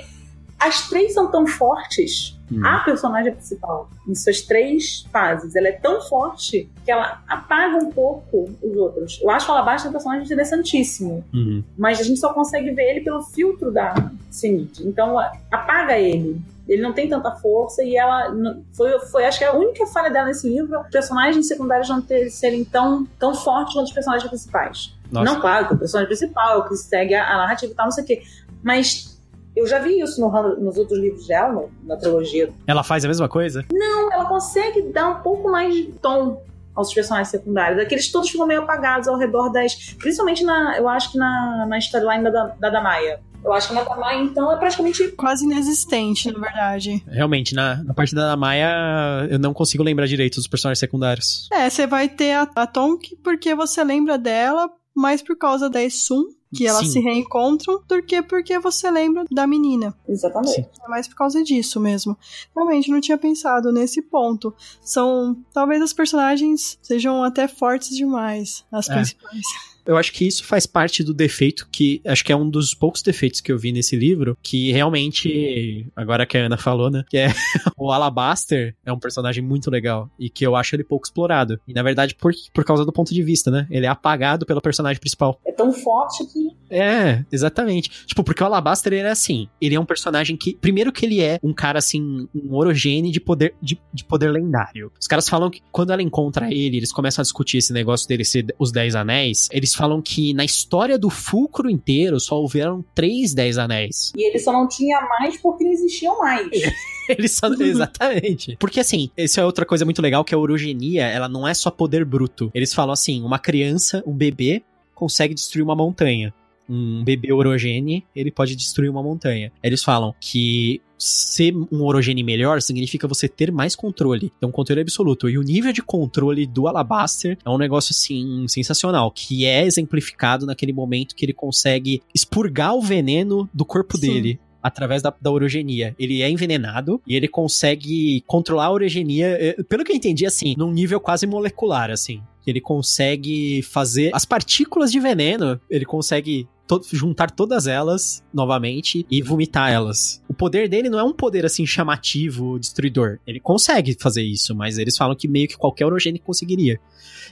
as três são tão fortes. Hum. A personagem principal, em suas três fases, ela é tão forte que ela apaga um pouco os outros. Eu acho o Alabasta um personagem interessantíssimo, uhum. mas a gente só consegue ver ele pelo filtro da Sinit. Então, apaga ele. Ele não tem tanta força e ela foi, foi acho que a única falha dela nesse livro, personagens secundários não ter, serem tão, tão fortes quanto os personagens principais. Nossa. Não, claro, que o personagem principal, que segue a, a narrativa e tal, não sei o quê. Mas eu já vi isso no, nos outros livros dela, no, na trilogia. Ela faz a mesma coisa? Não, ela consegue dar um pouco mais de tom aos personagens secundários. Aqueles todos ficam meio apagados ao redor das. Principalmente na. Eu acho que na, na storyline da, da Damaya. Eu acho que na Damaya, então, é praticamente. Quase inexistente, na verdade. Realmente, na, na parte da Damaya, eu não consigo lembrar direito dos personagens secundários. É, você vai ter a, a Tonk porque você lembra dela mais por causa da Esum, que elas Sim. se reencontram do que porque você lembra da menina. Exatamente. Sim. É mais por causa disso mesmo. Realmente, não tinha pensado nesse ponto. São. Talvez as personagens sejam até fortes demais, as é. principais. Eu acho que isso faz parte do defeito que acho que é um dos poucos defeitos que eu vi nesse livro, que realmente, agora que a Ana falou, né, que é o Alabaster é um personagem muito legal e que eu acho ele pouco explorado. E na verdade por, por causa do ponto de vista, né? Ele é apagado pela personagem principal. É tão forte que É, exatamente. Tipo, porque o Alabaster ele é assim, ele é um personagem que primeiro que ele é um cara assim, um orogene de poder de, de poder lendário. Os caras falam que quando ela encontra ele, eles começam a discutir esse negócio dele ser os Dez Anéis, eles eles falam que na história do fulcro inteiro só houveram três Dez Anéis. E ele só não tinha mais porque não existiam mais. Eles só... Exatamente. Porque assim, isso é outra coisa muito legal, que a orogenia, ela não é só poder bruto. Eles falam assim, uma criança, um bebê, consegue destruir uma montanha um bebê orogene, ele pode destruir uma montanha. Eles falam que ser um orogene melhor significa você ter mais controle. É um controle absoluto. E o nível de controle do Alabaster é um negócio, assim, sensacional, que é exemplificado naquele momento que ele consegue expurgar o veneno do corpo Sim. dele através da, da orogenia. Ele é envenenado e ele consegue controlar a orogenia, eh, pelo que eu entendi, assim, num nível quase molecular, assim. Ele consegue fazer as partículas de veneno, ele consegue to juntar todas elas novamente e vomitar elas. O poder dele não é um poder assim chamativo, destruidor. Ele consegue fazer isso, mas eles falam que meio que qualquer orogênio conseguiria.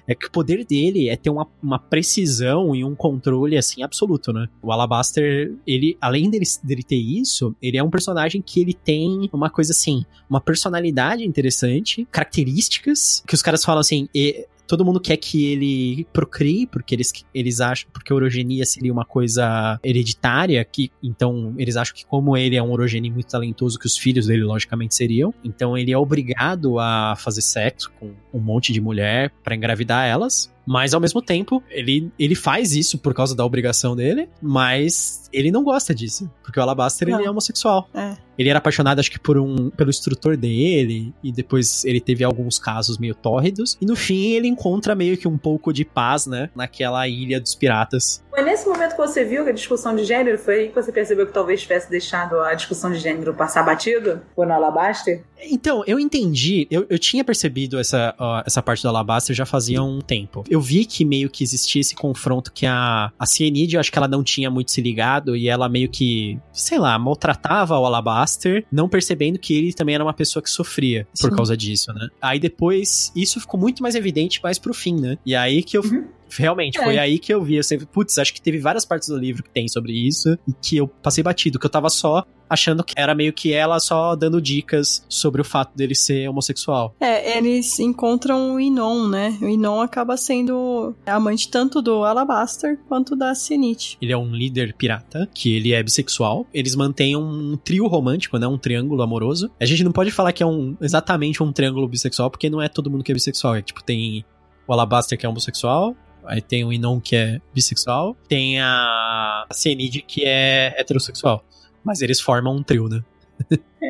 É que o poder dele é ter uma, uma precisão e um controle assim absoluto, né? O Alabaster, ele, além dele, dele ter isso, ele é um personagem que ele tem uma coisa assim, uma personalidade interessante, características que os caras falam assim, e, todo mundo quer que ele procrie, porque eles, eles acham, porque a orogenia seria uma coisa hereditária, que então eles acham que como ele é um orogênio muito talentoso, que os filhos dele logicamente seriam, então ele é obrigado a fazer sexo com um monte de mulher para engravidar elas, mas ao mesmo tempo, ele, ele faz isso por causa da obrigação dele, mas ele não gosta disso. Porque o Alabaster ele é homossexual. É. Ele era apaixonado, acho que, por um pelo instrutor dele, e depois ele teve alguns casos meio tórridos. E no fim ele encontra meio que um pouco de paz, né? Naquela ilha dos piratas. Foi nesse momento que você viu que a discussão de gênero foi aí que você percebeu que talvez tivesse deixado a discussão de gênero passar batido? Foi no Alabaster? Então, eu entendi, eu, eu tinha percebido essa, ó, essa parte do Alabaster já fazia um tempo. Eu vi que meio que existia esse confronto que a, a Cienid, eu acho que ela não tinha muito se ligado e ela meio que, sei lá, maltratava o Alabaster, não percebendo que ele também era uma pessoa que sofria por Sim. causa disso, né? Aí depois, isso ficou muito mais evidente mais pro fim, né? E aí que eu. Uhum. Realmente, É. foi aí que eu vi. Eu sempre, putz, acho que teve várias partes do livro que tem sobre isso e que eu passei batido, que eu tava só achando que era meio que ela só dando dicas sobre o fato dele ser homossexual. É, eles encontram o Inon, né? O Inon acaba sendo amante tanto do Alabaster quanto da Zenith. Ele é um líder pirata, que ele é bissexual. Eles mantêm um trio romântico, né? Um triângulo amoroso. A gente não pode falar que é um exatamente um triângulo bissexual, porque não é todo mundo que é bissexual. É, tipo, tem o Alabaster que é homossexual. Aí tem o Inon que é bissexual. Tem a Cienid que é heterossexual. Mas eles formam um trio, né?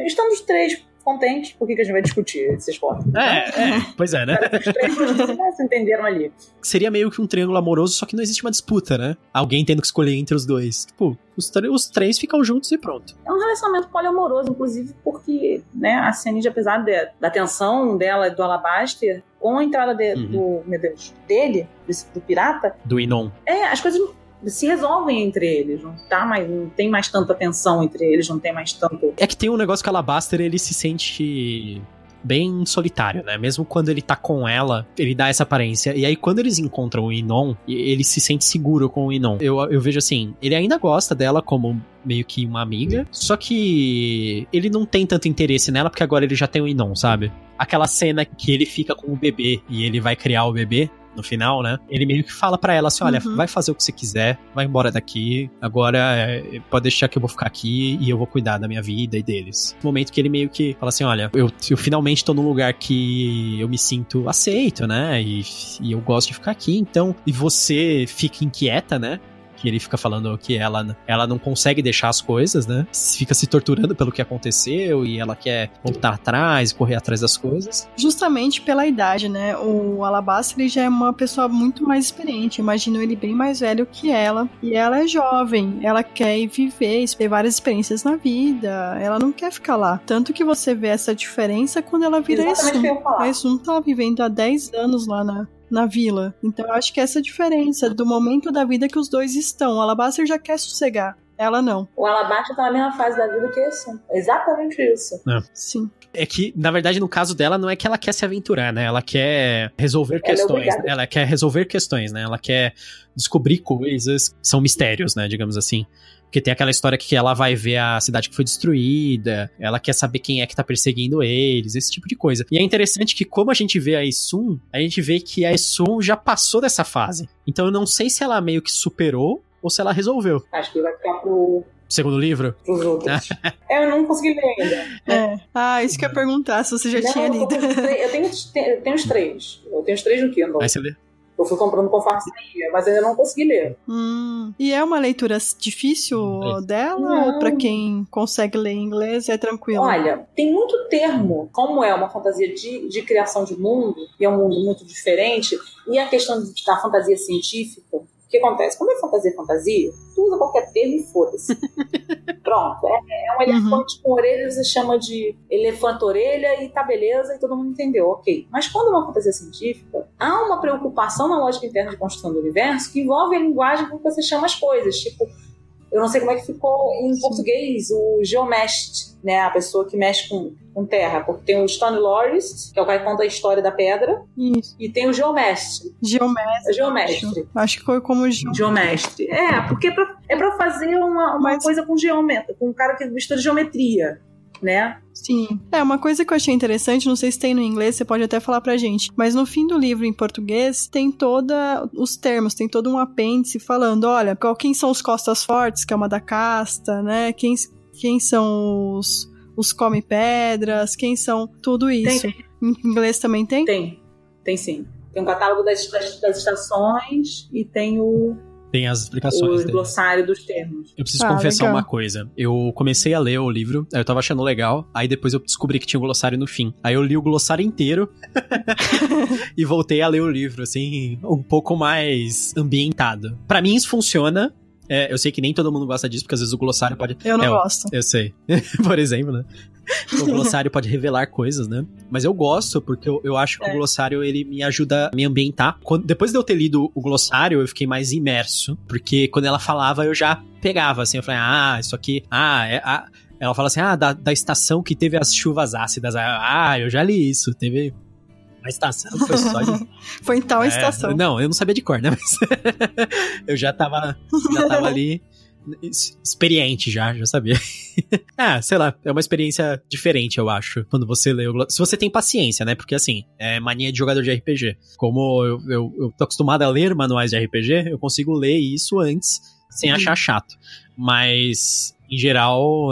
Estamos os três contentes, por que, que a gente vai discutir esses pontos? É, é. Pois é, né? Os três se entenderam ali. Seria meio que um triângulo amoroso, só que não existe uma disputa, né? Alguém tendo que escolher entre os dois. Tipo, os, os três ficam juntos e pronto. É um relacionamento poliamoroso, inclusive, porque né, a Cenide, apesar de- da tensão dela e do Alabaster, com a entrada de- Uhum. do, meu Deus, dele, desse- do pirata, Do Inon. é, as coisas se resolvem entre eles, não tá mais, não tem mais tanta tensão entre eles, não tem mais tanto. É que tem um negócio que o Alabaster, ele se sente bem solitário, né? Mesmo quando ele tá com ela, ele dá essa aparência. E aí, quando eles encontram o Inon, ele se sente seguro com o Inon. Eu, eu vejo assim, ele ainda gosta dela como meio que uma amiga, só que ele não tem tanto interesse nela, porque agora ele já tem o Inon, sabe? Aquela cena que ele fica com o bebê e ele vai criar o bebê. No final, né? Ele meio que fala pra ela assim: olha, Uhum. vai fazer o que você quiser, vai embora daqui. Agora é, pode deixar que eu vou ficar aqui e eu vou cuidar da minha vida e deles. No momento que ele meio que fala assim: olha, eu, eu finalmente tô num lugar que eu me sinto aceito, né? E, e eu gosto de ficar aqui, então. E você fica inquieta, né? Que ele fica falando que ela, ela não consegue deixar as coisas, né? Fica se torturando pelo que aconteceu e ela quer voltar atrás, correr atrás das coisas. Justamente pela idade, né? O Alabaster ele já é uma pessoa muito mais experiente. Imagino ele bem mais velho que ela. E ela é jovem. Ela quer viver, ter várias experiências na vida. Ela não quer ficar lá. Tanto que você vê essa diferença quando ela vira Exatamente o que eu Isum. ia falar. A Isum tá vivendo há 10 anos lá na, na vila. Então eu acho que essa diferença do momento da vida que os dois estão. O Alabaster já quer sossegar. Ela não. O Alabaster tá na mesma fase da vida que esse. Exatamente isso. Sim. É que, na verdade, no caso dela, não é que ela quer se aventurar, né? Ela quer resolver Ela é questões. obrigada. ela quer resolver questões, né? Ela quer descobrir coisas que são mistérios, né? Digamos assim. Porque tem aquela história que ela vai ver a cidade que foi destruída, ela quer saber quem é que tá perseguindo eles, esse tipo de coisa. E é interessante que, como a gente vê a Isum, a gente vê que a Isum já passou dessa fase. Então eu não sei se ela meio que superou ou se ela resolveu. Acho que vai ficar pro, Segundo livro? pros outros. é, eu não consegui ler ainda. É. Ah, isso que eu ia perguntar, se você já Não, tinha lido. os eu tenho, eu tenho os três. Eu tenho os três no Kindle. Aí você lê. Eu fui comprando conforme saía, mas ainda não consegui ler. Hum. E é uma leitura difícil Inglês. dela? Não. Ou pra quem consegue ler inglês é tranquilo? Olha, tem muito termo, como é uma fantasia de, de criação de mundo, e é um mundo muito diferente, e a questão da fantasia científica, o que acontece? Quando é fantasia fantasia, tu usa qualquer termo e foda-se. Pronto, é, é um elefante com orelha, você chama de elefante orelha e tá beleza, e todo mundo entendeu, ok. Mas quando é uma fantasia científica, há uma preocupação na lógica interna de construção do universo que envolve a linguagem com que você chama as coisas, tipo eu não sei como é que ficou em Sim. português o geomest, né? A pessoa que mexe com, com terra. Porque tem o Stone Lorist, que é o cara que conta a história da pedra, Isso. e tem o geomestre. Geomestre. Geomestre. Acho que foi como ge- Geomestre. É, porque é pra, é pra fazer uma, uma Mas- coisa com geometra, com um cara que mistura geometria, né? Sim. É, uma coisa que eu achei interessante, não sei se tem no inglês, você pode até falar pra gente, mas no fim do livro em português tem toda os termos, tem todo um apêndice falando, olha, qual, quem são os costas fortes, que é uma da casta, né? Quem, quem são os, os come pedras, quem são tudo isso. Em inglês também tem? Tem, tem sim. Tem um catálogo das, das, das estações e tem o, Tem as explicações. O dele. glossário dos termos. Eu preciso Ah, confessar legal. uma coisa. Eu comecei a ler o livro, aí eu tava achando legal, aí depois eu descobri que tinha o glossário no fim. Aí eu li o glossário inteiro e voltei a ler o livro, assim, um pouco mais ambientado. Pra mim isso funciona. É, eu sei que nem todo mundo gosta disso, porque às vezes o glossário pode. Eu não É, gosto. Eu sei. Por exemplo, né? O glossário pode revelar coisas, né? Mas eu gosto, porque eu, eu acho que É. o glossário ele me ajuda a me ambientar. Quando- depois de eu ter lido o glossário, eu fiquei mais imerso. Porque quando ela falava, eu já pegava, assim. Eu falei, ah, isso aqui. Ah, é. Ah, ela fala assim, ah, da, da estação que teve as chuvas ácidas. Ah, eu já li isso. Teve. Uma estação foi só de Foi em tal é, estação. Não, eu não sabia de cor, né? Mas eu já tava, já tava ali experiente já, já sabia. ah, sei lá, é uma experiência diferente, eu acho, quando você lê o Se você tem paciência, né? Porque assim, é mania de jogador de RPG. Como eu, eu, eu tô acostumado a ler manuais de RPG, eu consigo ler isso antes sem achar chato. Mas, em geral,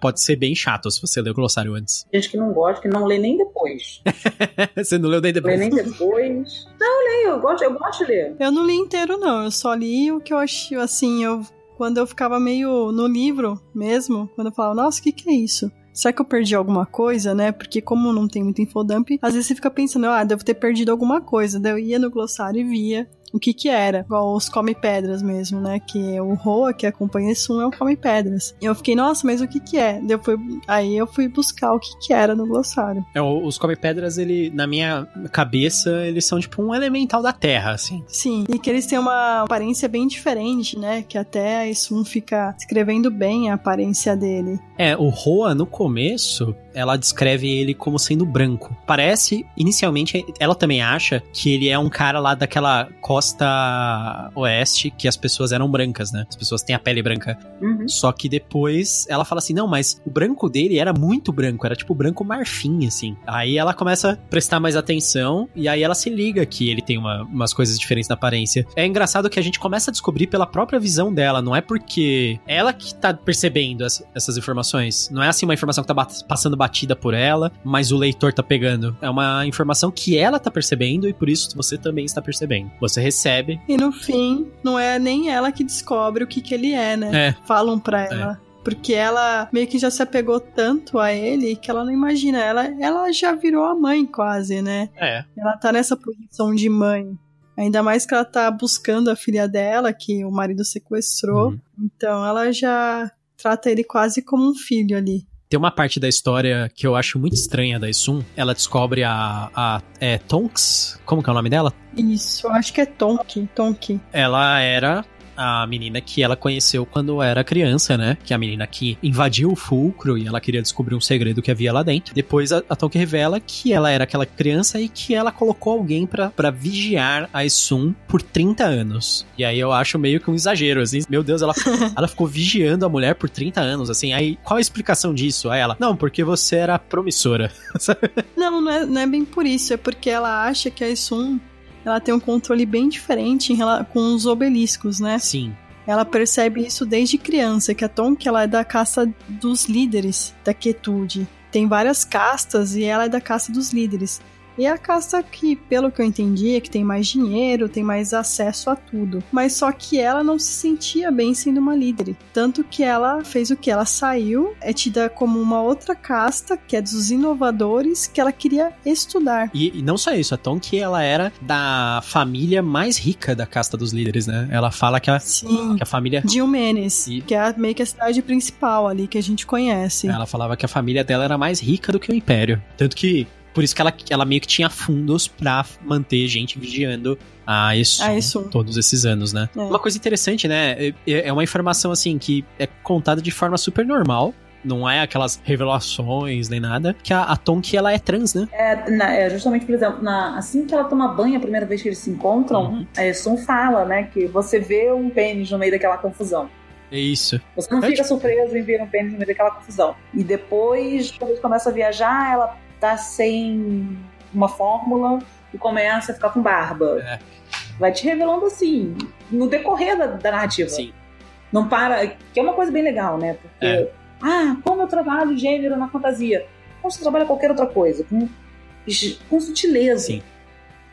pode ser bem chato se você ler o glossário antes. Gente que não gosta, que não lê nem depois. você não leu nem Lê depois. nem depois. Não, eu leio, eu gosto, eu gosto de ler. Eu não li inteiro, não. Eu só li o que eu achei, assim, eu... Quando eu ficava meio no livro mesmo, quando eu falava, nossa, o que que é isso? Será que eu perdi alguma coisa, né? Porque como não tem muito infodump, às vezes você fica pensando, ah, devo ter perdido alguma coisa. Daí eu ia no glossário e via o que que era. Igual os come-pedras mesmo, né? Que é o Roa, que acompanha esse um, é o come-pedras. E eu fiquei, nossa, mas o que que é? Eu fui- aí eu fui buscar o que que era no glossário. É, os come-pedras, ele, na minha cabeça, eles são tipo um elemental da Terra, assim. Sim, e que eles têm uma aparência bem diferente, né? Que até a Isun fica escrevendo bem a aparência dele. É, o Roa, no começo, ela descreve ele como sendo branco. Parece, inicialmente, ela também acha que ele é um cara lá daquela costa oeste, que as pessoas eram brancas, né? As pessoas têm a pele branca. Uhum. Só que depois ela fala assim: não, mas o branco dele era muito branco, era tipo branco marfim, assim. Aí ela começa a prestar mais atenção e aí ela se liga que ele tem uma- umas coisas diferentes na aparência. É engraçado que a gente começa a descobrir pela própria visão dela, não é porque ela que tá percebendo essa- essas informações. Não é assim uma informação que tá bat- passando batida por ela, mas o leitor tá pegando. É uma informação que ela tá percebendo e por isso você também está percebendo. Você recebe. E no fim, não é nem ela que descobre o que que ele é, né? É. Falam pra ela. Porque ela meio que já se apegou tanto a ele que ela não imagina. Ela, ela já virou a mãe quase, né? É. Ela tá nessa posição de mãe. Ainda mais que ela tá buscando a filha dela, que o marido sequestrou. Uhum. Então ela já trata ele quase como um filho ali. Tem uma parte da história que eu acho muito estranha da Isun. Ela descobre a, a é, Tonks. Como que é o nome dela? Isso, eu acho que é Tonki. Tonki. Ela era a menina que ela conheceu quando era criança, né? Que é a menina que invadiu o fulcro e ela queria descobrir um segredo que havia lá dentro. Depois a, a Tonki revela que ela era aquela criança e que ela colocou alguém pra, pra vigiar a Isun por 30 anos. E aí eu acho meio que um exagero, assim. Meu Deus, ela, ela ficou vigiando a mulher por 30 anos, assim. Aí qual a explicação disso? Aí ela, não, porque você era promissora. Não, não é, não é bem por isso. É porque ela acha que a Isun ela tem um controle bem diferente em rela- com os obeliscos, né? Sim. Ela percebe isso desde criança, que a Tonki ela é da casta dos líderes da quietude. Tem várias castas e ela é da casta dos líderes. E é a casta que, pelo que eu entendi, é que tem mais dinheiro, tem mais acesso a tudo. Mas só que ela não se sentia bem sendo uma líder. Tanto que ela fez o que? Ela saiu, é tida como uma outra casta, que é dos inovadores, que ela queria estudar. E, e não só isso, a Tonki, ela era da família mais rica da casta dos líderes, né? Ela fala que a, Sim. que a família... Dilmenes, E- que é meio que a cidade principal ali que a gente conhece. Ela falava que a família dela era mais rica do que o Império. Tanto que, por isso que ela, ela meio que tinha fundos pra manter gente vigiando a Essun A Essun. todos esses anos, né? É. Uma coisa interessante, né? É, é uma informação, assim, que é contada de forma super normal. Não é aquelas revelações nem nada. Que a, a Tonki, ela é trans, né? É, na- é, justamente, por exemplo, na- assim que ela toma banho a primeira vez que eles se encontram, Uhum. a Esun fala, né, que você vê um pênis no meio daquela confusão. É isso. Você não É, fica tipo- surpreso em ver um pênis no meio daquela confusão. E depois, quando eles começam a viajar, ela tá sem uma fórmula e começa a ficar com barba. É. Vai te revelando assim, no decorrer da, da narrativa. Sim. Não para. Que é uma coisa bem legal, né? Porque. É. Ah, como eu trabalho gênero na fantasia? Como você trabalha qualquer outra coisa? Com, com sutileza. Sim.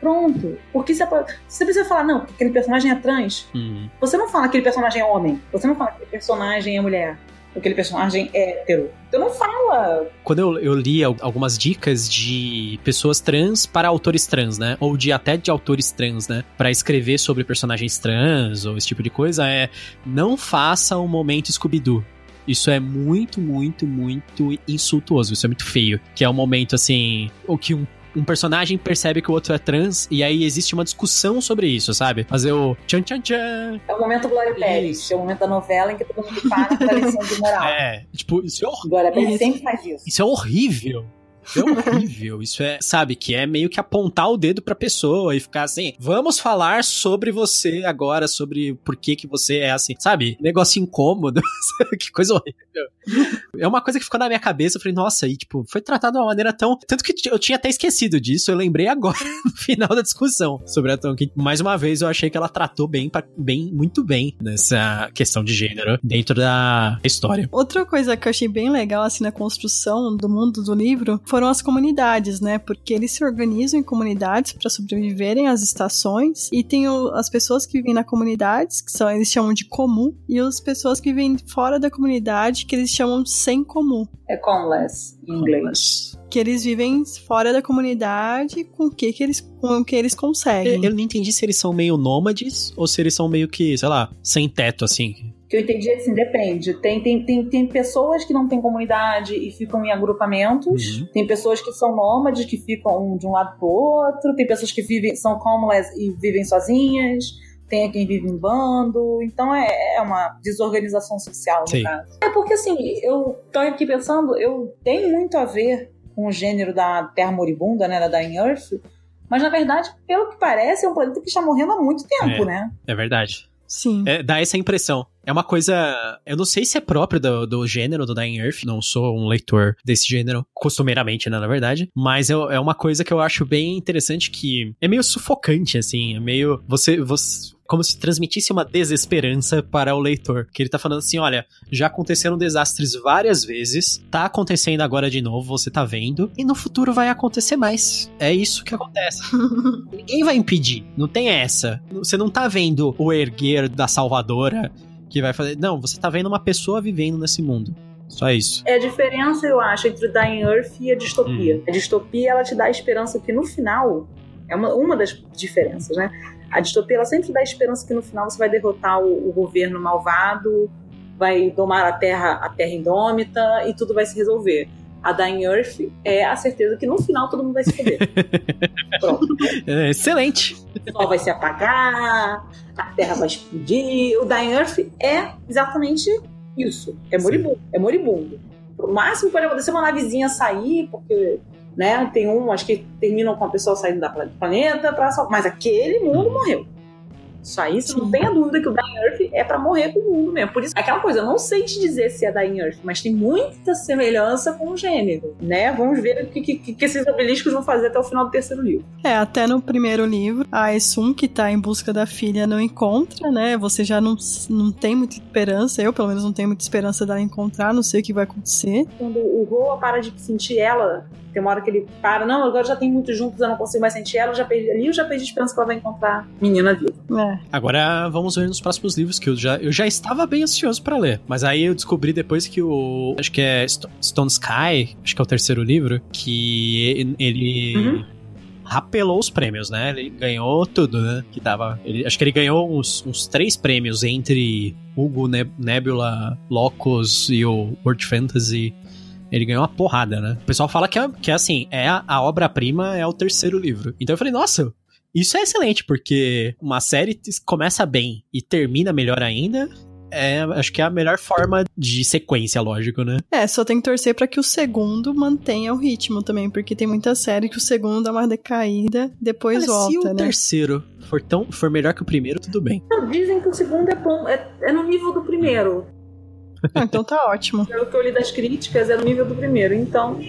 Pronto. Porque você, você precisa falar, não, aquele personagem é trans. Uhum. Você não fala que aquele personagem é homem. Você não fala que aquele personagem é mulher aquele personagem hétero. Então não fala. Quando eu, eu li algumas dicas de pessoas trans para autores trans, né? Ou de até de autores trans, né? Para escrever sobre personagens trans ou esse tipo de coisa, é não faça um momento Scooby-Doo. Isso é muito, muito, muito insultuoso. Isso é muito feio. Que é um momento assim. O que um um personagem percebe que o outro é trans e aí existe uma discussão sobre isso, sabe? Fazer o tchan tchan tchan. É o momento Glória Pérez, é o momento da novela em que todo mundo para pra lição de moral. É, tipo, isso é horrível. Glória Pérez sempre faz isso. Isso é horrível. É horrível. Isso é, sabe, que é meio que apontar o dedo pra pessoa e ficar assim, vamos falar sobre você agora, sobre por que que você é assim, sabe? Negócio incômodo. que coisa horrível. É uma coisa que ficou na minha cabeça, eu falei, nossa, e tipo, foi tratado de uma maneira tão... Tanto que eu tinha até esquecido disso, eu lembrei agora, no final da discussão sobre a Tonkin. Mais uma vez, eu achei que ela tratou bem, bem muito bem nessa questão de gênero dentro da história. Outra coisa que eu achei bem legal, assim, na construção do mundo do livro, foi foram as comunidades, né? Porque eles se organizam em comunidades para sobreviverem às estações e tem o, as pessoas que vivem na comunidade, que são eles chamam de comum, e as pessoas que vivem fora da comunidade, que eles chamam sem comum. É comless em inglês. Que eles vivem fora da comunidade com o que, que eles com o que eles conseguem. Eu, eu não entendi se eles são meio nômades ou se eles são meio que, sei lá, sem teto assim que eu entendi assim, depende. Tem, tem, tem, tem pessoas que não têm comunidade e ficam em agrupamentos. Uhum. Tem pessoas que são nômades, que ficam de um lado pro outro. Tem pessoas que vivem, são homeless e vivem sozinhas. Tem quem vive em bando. Então é, é uma desorganização social, no Sim. caso. É porque assim, eu tô aqui pensando, eu tenho muito a ver com o gênero da Terra Moribunda, né? Da Dying Earth. Mas na verdade, pelo que parece, é um planeta que está morrendo há muito tempo, é, né? É verdade. Sim. É, dá essa impressão. É uma coisa. Eu não sei se é próprio do, do gênero do Dying Earth. Não sou um leitor desse gênero, costumeiramente, né, na verdade. Mas é, é uma coisa que eu acho bem interessante que é meio sufocante, assim. É meio. Você. você como se transmitisse uma desesperança para o leitor. Que ele tá falando assim: olha, já aconteceram desastres várias vezes, tá acontecendo agora de novo, você tá vendo, e no futuro vai acontecer mais. É isso que acontece. Ninguém vai impedir, não tem essa. Você não tá vendo o erguer da salvadora que vai fazer. Não, você tá vendo uma pessoa vivendo nesse mundo. Só isso. É a diferença, eu acho, entre o Dying Earth e a distopia. Hum. A distopia, ela te dá a esperança que no final, é uma, uma das diferenças, né? A distopia ela sempre dá esperança que no final você vai derrotar o, o governo malvado, vai domar a terra, a terra indômita e tudo vai se resolver. A Dying Earth é a certeza que no final todo mundo vai se foder. Pronto. É, excelente. O sol vai se apagar, a terra vai explodir. O Dying Earth é exatamente isso. É moribundo. Sim. É moribundo. O máximo pode acontecer uma navezinha sair, porque né? Tem um, acho que terminam com a pessoa saindo da planeta, pra, mas aquele mundo morreu. Isso aí, você não tenha dúvida que o Dying Earth é para morrer com o mundo mesmo. Por isso, aquela coisa, eu não sei te dizer se é Dying Earth, mas tem muita semelhança com o gênero, né? Vamos ver o que, que, que esses obeliscos vão fazer até o final do terceiro livro. É, até no primeiro livro, a Esun, que tá em busca da filha, não encontra, né? Você já não, não tem muita esperança, eu pelo menos não tenho muita esperança dela encontrar, não sei o que vai acontecer. Quando o Roa para de sentir ela, tem uma hora que ele para, não, agora já tem muitos juntos, eu não consigo mais sentir ela, eu já perdi ali, eu já perdi esperança que ela vai encontrar menina viva. É. Agora vamos ver nos próximos livros que eu já, eu já estava bem ansioso para ler, mas aí eu descobri depois que o acho que é Stone Sky, acho que é o terceiro livro, que ele uhum rapelou os prêmios, né? Ele ganhou tudo, né? Que tava. Ele, acho que ele ganhou uns, uns três prêmios entre Hugo, Nebula, Locos e o World Fantasy. Ele ganhou uma porrada, né? O pessoal fala que é, que é assim, é a, a obra-prima é o terceiro livro. Então eu falei, nossa, isso é excelente, porque uma série começa bem e termina melhor ainda. É, acho que é a melhor forma de sequência, lógico, né? É, só tem que torcer para que o segundo mantenha o ritmo também, porque tem muita série que o segundo dá uma decaída, depois Olha, volta, se o né? terceiro for tão for melhor que o primeiro, tudo bem. Dizem que o segundo é bom, é, é no nível do primeiro. Ah, então tá ótimo. Pelo que eu li das críticas, é no nível do primeiro, então.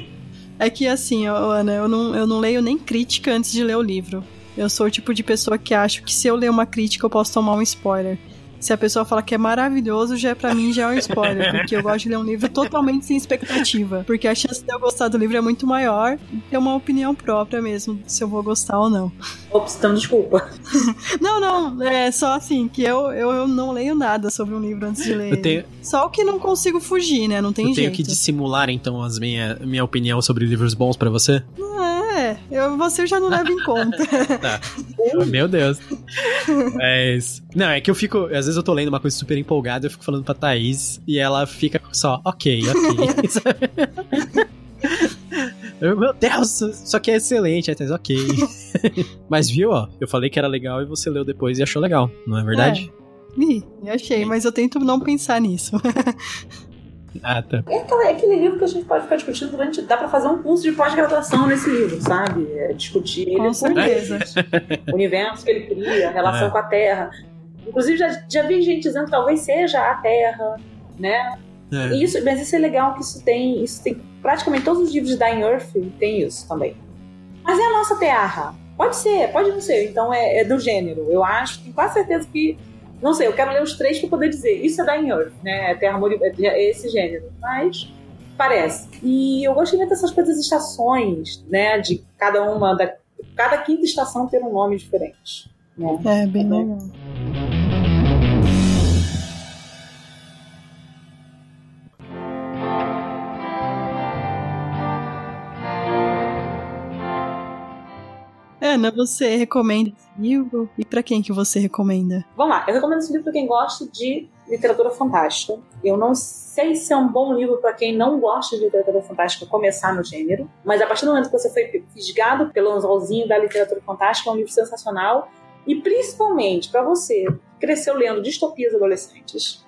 É que assim, Ana, eu não, eu não leio nem crítica antes de ler o livro. Eu sou o tipo de pessoa que acho que se eu ler uma crítica eu posso tomar um spoiler. Se a pessoa fala que é maravilhoso, já para mim já é um spoiler, porque eu gosto de ler um livro totalmente sem expectativa, porque a chance de eu gostar do livro é muito maior e ter uma opinião própria mesmo, se eu vou gostar ou não. Ops, então desculpa. não, não, é só assim, que eu, eu, eu, não leio nada sobre um livro antes de ler. Eu tenho... Só o que não consigo fugir, né? Não tem eu jeito. Eu tenho que dissimular, então, as minha, minha opinião sobre livros bons para você? É, eu, você já não leva em conta. tá. Meu Deus. É isso. Não, é que eu fico. Às vezes eu tô lendo uma coisa super empolgada, eu fico falando pra Thaís e ela fica só, ok, ok. Meu Deus, isso aqui é excelente. Aí, ok. mas viu, ó, eu falei que era legal e você leu depois e achou legal, não é verdade? É. Ih, achei, mas eu tento não pensar nisso. Ah, tá. É aquele, é aquele livro que a gente pode ficar discutindo durante. Dá pra fazer um curso de pós-graduação nesse livro, sabe? É discutir ele com certeza. o universo que ele cria, a relação é. com a Terra. Inclusive, já, já vi gente dizendo que talvez seja a Terra, né? É. Isso, mas isso é legal que isso tem. Isso tem. Praticamente todos os livros de Dying Earth tem isso também. Mas é a nossa Terra. Pode ser, pode não ser. Então é, é do gênero. Eu acho, tenho quase certeza que não sei, eu quero ler os três para poder dizer. Isso é da Earth, né? É Terra é esse gênero. Mas parece. E eu gostei muito dessas coisas estações, né? De cada uma, da, cada quinta estação ter um nome diferente. Né? É, bem legal. Ana, você recomenda esse livro? E para quem que você recomenda? Vamos lá, eu recomendo esse livro para quem gosta de literatura fantástica. Eu não sei se é um bom livro para quem não gosta de literatura fantástica começar no gênero, mas a partir do momento que você foi fisgado pelo anzolzinho da literatura fantástica, é um livro sensacional. E principalmente para você que cresceu lendo distopias adolescentes,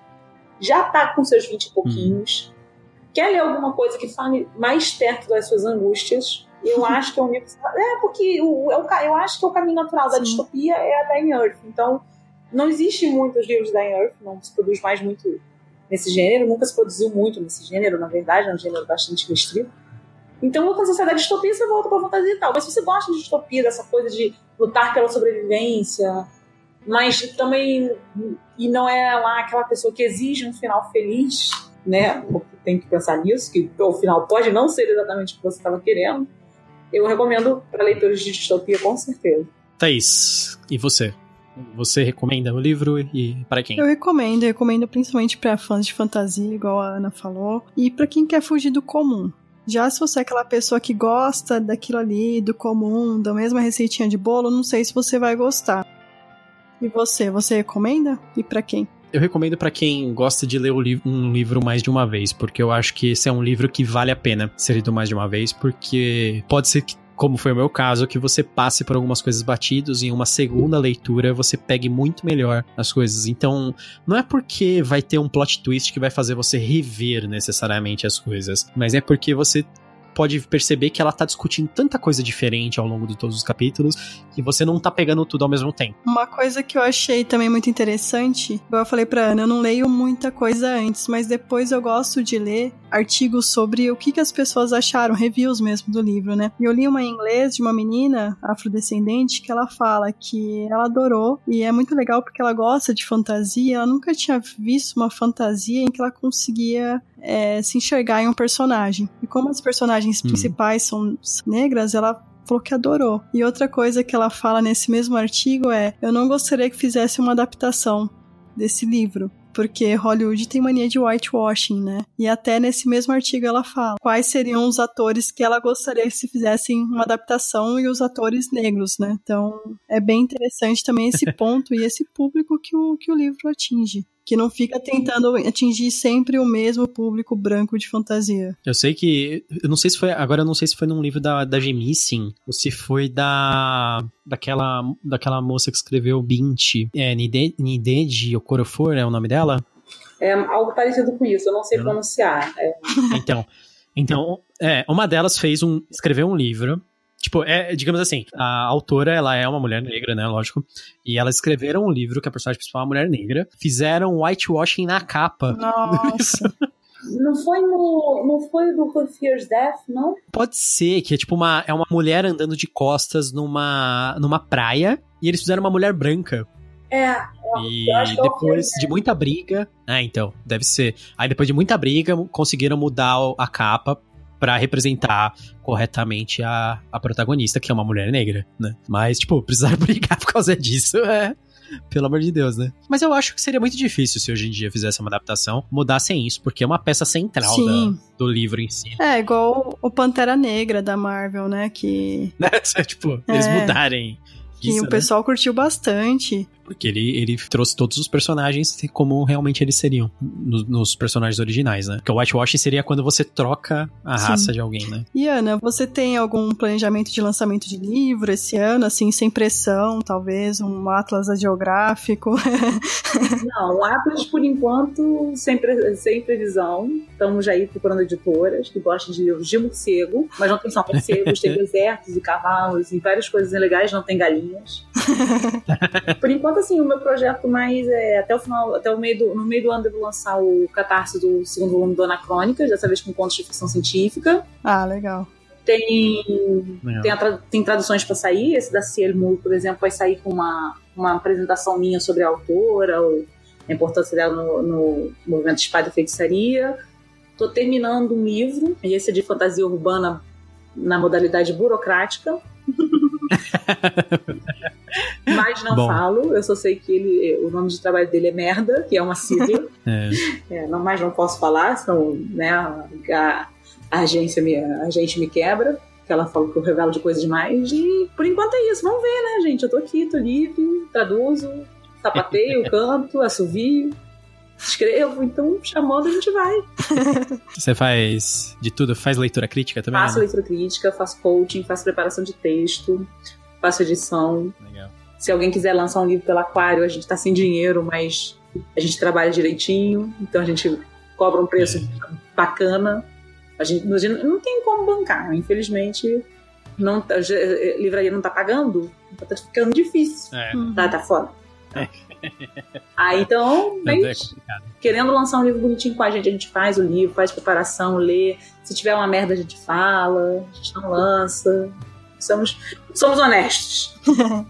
já tá com seus 20 e pouquinhos, hum. quer ler alguma coisa que fale mais perto das suas angústias, eu acho que é um livro. É, porque o, eu, é eu acho que o caminho natural da Sim. distopia é a da Earth. Então, não existe muitos livros da Earth, não se produz mais muito nesse gênero, nunca se produziu muito nesse gênero, na verdade, é um gênero bastante restrito. Então, quando você sai da distopia, você volta pra fantasia e tal. Mas se você gosta de distopia, dessa coisa de lutar pela sobrevivência, mas também. E não é lá aquela pessoa que exige um final feliz, né? Tem que pensar nisso, que o final pode não ser exatamente o que você estava querendo eu recomendo para leitores de distopia, com certeza. Thaís, e você? Você recomenda o livro e para quem? Eu recomendo, eu recomendo principalmente para fãs de fantasia, igual a Ana falou, e para quem quer fugir do comum. Já se você é aquela pessoa que gosta daquilo ali, do comum, da mesma receitinha de bolo, não sei se você vai gostar. E você, você recomenda? E para quem? Eu recomendo para quem gosta de ler um livro mais de uma vez, porque eu acho que esse é um livro que vale a pena ser lido mais de uma vez, porque pode ser que como foi o meu caso, que você passe por algumas coisas batidos e em uma segunda leitura você pegue muito melhor as coisas. Então, não é porque vai ter um plot twist que vai fazer você rever necessariamente as coisas, mas é porque você pode perceber que ela tá discutindo tanta coisa diferente ao longo de todos os capítulos que você não tá pegando tudo ao mesmo tempo. Uma coisa que eu achei também muito interessante, eu falei pra Ana, eu não leio muita coisa antes, mas depois eu gosto de ler artigos sobre o que, que as pessoas acharam, reviews mesmo do livro, né? E eu li uma em inglês de uma menina afrodescendente que ela fala que ela adorou e é muito legal porque ela gosta de fantasia, ela nunca tinha visto uma fantasia em que ela conseguia é, se enxergar em um personagem. E como as personagens hum. principais são negras, ela falou que adorou. E outra coisa que ela fala nesse mesmo artigo é: eu não gostaria que fizesse uma adaptação desse livro. Porque Hollywood tem mania de whitewashing, né? E até nesse mesmo artigo ela fala quais seriam os atores que ela gostaria que se fizessem uma adaptação e os atores negros, né? Então é bem interessante também esse ponto e esse público que o, que o livro atinge que não fica tentando atingir sempre o mesmo público branco de fantasia. Eu sei que. Eu não sei se foi. Agora eu não sei se foi num livro da, da Gemissin ou se foi da. Daquela, daquela moça que escreveu Bint. É, Nidede Okorafor é o nome dela? É algo parecido com isso, eu não sei eu pronunciar. É. Então. Então, é, uma delas fez um. escreveu um livro Tipo, é, digamos assim, a autora, ela é uma mulher negra, né, lógico, e elas escreveram um livro que a personagem principal é uma mulher negra, fizeram whitewashing na capa. Nossa. Não foi no. Não foi do Who Fears Death, não? Pode ser, que é tipo uma. É uma mulher andando de costas numa, numa praia e eles fizeram uma mulher branca. É. E depois de muita briga. Ah, então, deve ser. Aí depois de muita briga, conseguiram mudar a capa para representar corretamente a, a protagonista, que é uma mulher negra, né? Mas, tipo, precisar brigar por causa disso é. Pelo amor de Deus, né? Mas eu acho que seria muito difícil se hoje em dia fizesse uma adaptação, mudassem isso, porque é uma peça central da, do livro em si. É, igual o Pantera Negra da Marvel, né? Que. tipo, eles é. mudarem. Que isso, o né? pessoal curtiu bastante. Porque ele, ele trouxe todos os personagens como realmente eles seriam no, nos personagens originais, né? Porque o whitewashing seria quando você troca a Sim. raça de alguém, né? E Ana, você tem algum planejamento de lançamento de livro esse ano, assim, sem pressão, talvez, um Atlas geográfico? Não, Atlas, por enquanto, sem, pre sem previsão. Estamos aí procurando editoras que gostem de livros de morcego, mas não tem só morcegos, tem desertos e cavalos e várias coisas legais, não tem galinhas. por enquanto, assim, o meu projeto mais é até o final, até o meio do, no meio do ano eu vou lançar o catarse do segundo volume do Anacrônicas, dessa vez com contos de ficção científica. Ah, legal. Tem, tem, tra, tem, traduções para sair. Esse da Ciel Moore, por exemplo, vai sair com uma, uma apresentação minha sobre a autora, a importância dela no, no movimento de espada e feitiçaria. Estou terminando um livro, e esse é de fantasia urbana na modalidade burocrática. Mas não Bom. falo, eu só sei que ele, o nome de trabalho dele é Merda, que é uma sigla. é. É, não, mas não posso falar, senão né, a, a, agência me, a gente me quebra. Que ela falou que eu revelo de coisa demais. E por enquanto é isso. Vamos ver, né, gente? Eu tô aqui, tô livre, traduzo, sapateio, canto, assovio escrevo, então chamando a gente vai. Você faz de tudo? Faz leitura crítica também? Faço né? leitura crítica, faço coaching, faço preparação de texto, faço edição. Legal. Se alguém quiser lançar um livro pelo Aquário, a gente tá sem dinheiro, mas a gente trabalha direitinho, então a gente cobra um preço é. bacana. A gente, não tem como bancar, infelizmente. Não, a livraria não tá pagando, tá ficando difícil. É. Tá, tá foda. É. Aí então, bem, é querendo lançar um livro bonitinho com a gente, a gente faz o livro, faz preparação, lê. Se tiver uma merda, a gente fala, a gente não lança. Somos, somos honestos.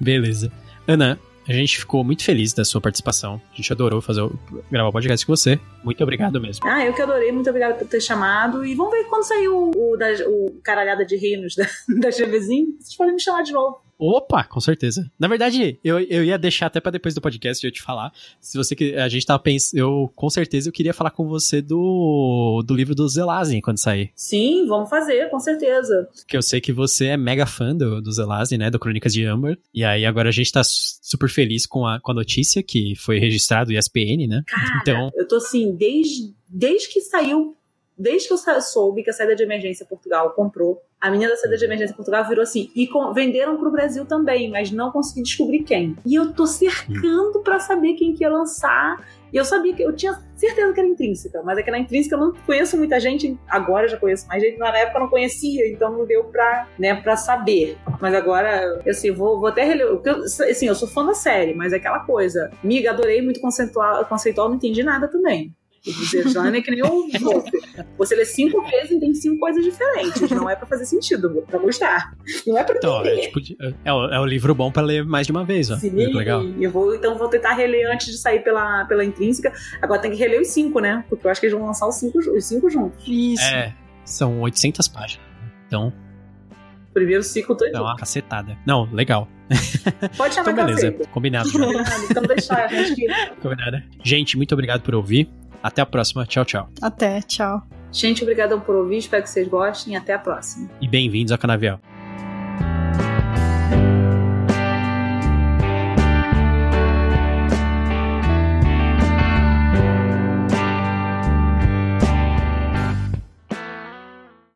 Beleza. Ana, a gente ficou muito feliz da sua participação. A gente adorou fazer o, gravar o podcast com você. Muito obrigado mesmo. Ah, eu que adorei. Muito obrigada por ter chamado. E vamos ver quando sair o, o, da, o caralhada de reinos da, da GVzinho. Vocês podem me chamar de novo. Opa, com certeza. Na verdade, eu, eu ia deixar até para depois do podcast eu te falar. Se você que a gente tava pensando, eu com certeza eu queria falar com você do, do livro do Zelazin quando sair. Sim, vamos fazer, com certeza. Que eu sei que você é mega fã do, do Zelazin, né, do Crônicas de Amber. E aí agora a gente tá super feliz com a, com a notícia que foi registrado o ESPN, né? Cara, então, eu tô assim, desde desde que saiu desde que eu soube que a saída de emergência Portugal comprou, a menina da saída de emergência Portugal virou assim, e com, venderam pro Brasil também, mas não consegui descobrir quem. E eu tô cercando para saber quem que ia lançar. E eu sabia que eu tinha certeza que era intrínseca, mas é que na intrínseca eu não conheço muita gente, agora já conheço mais gente, na época eu não conhecia, então não deu pra, né, pra saber. Mas agora, assim, vou, vou até reler. Assim, eu sou fã da série, mas é aquela coisa. Miga, adorei muito conceitual, conceitual não entendi nada também. O Jane é que nem o Volpe. Você lê cinco vezes e tem cinco coisas diferentes. Não é pra fazer sentido, é pra gostar. Não é pra então. É, tipo, é, o, é o livro bom pra ler mais de uma vez, ó. Sim, legal. Eu vou, então vou tentar reler antes de sair pela, pela intrínseca. Agora tem que reler os cinco, né? Porque eu acho que eles vão lançar os cinco, os cinco juntos. Isso. É, são 800 páginas. Então, primeiro ciclo todo. É uma cacetada. Não, legal. Pode chamar então, beleza. Combinado. então deixar a gente. Combinado. Gente, muito obrigado por ouvir. Até a próxima. Tchau, tchau. Até, tchau. Gente, obrigada por ouvir. Espero que vocês gostem. Até a próxima. E bem-vindos ao Canavial.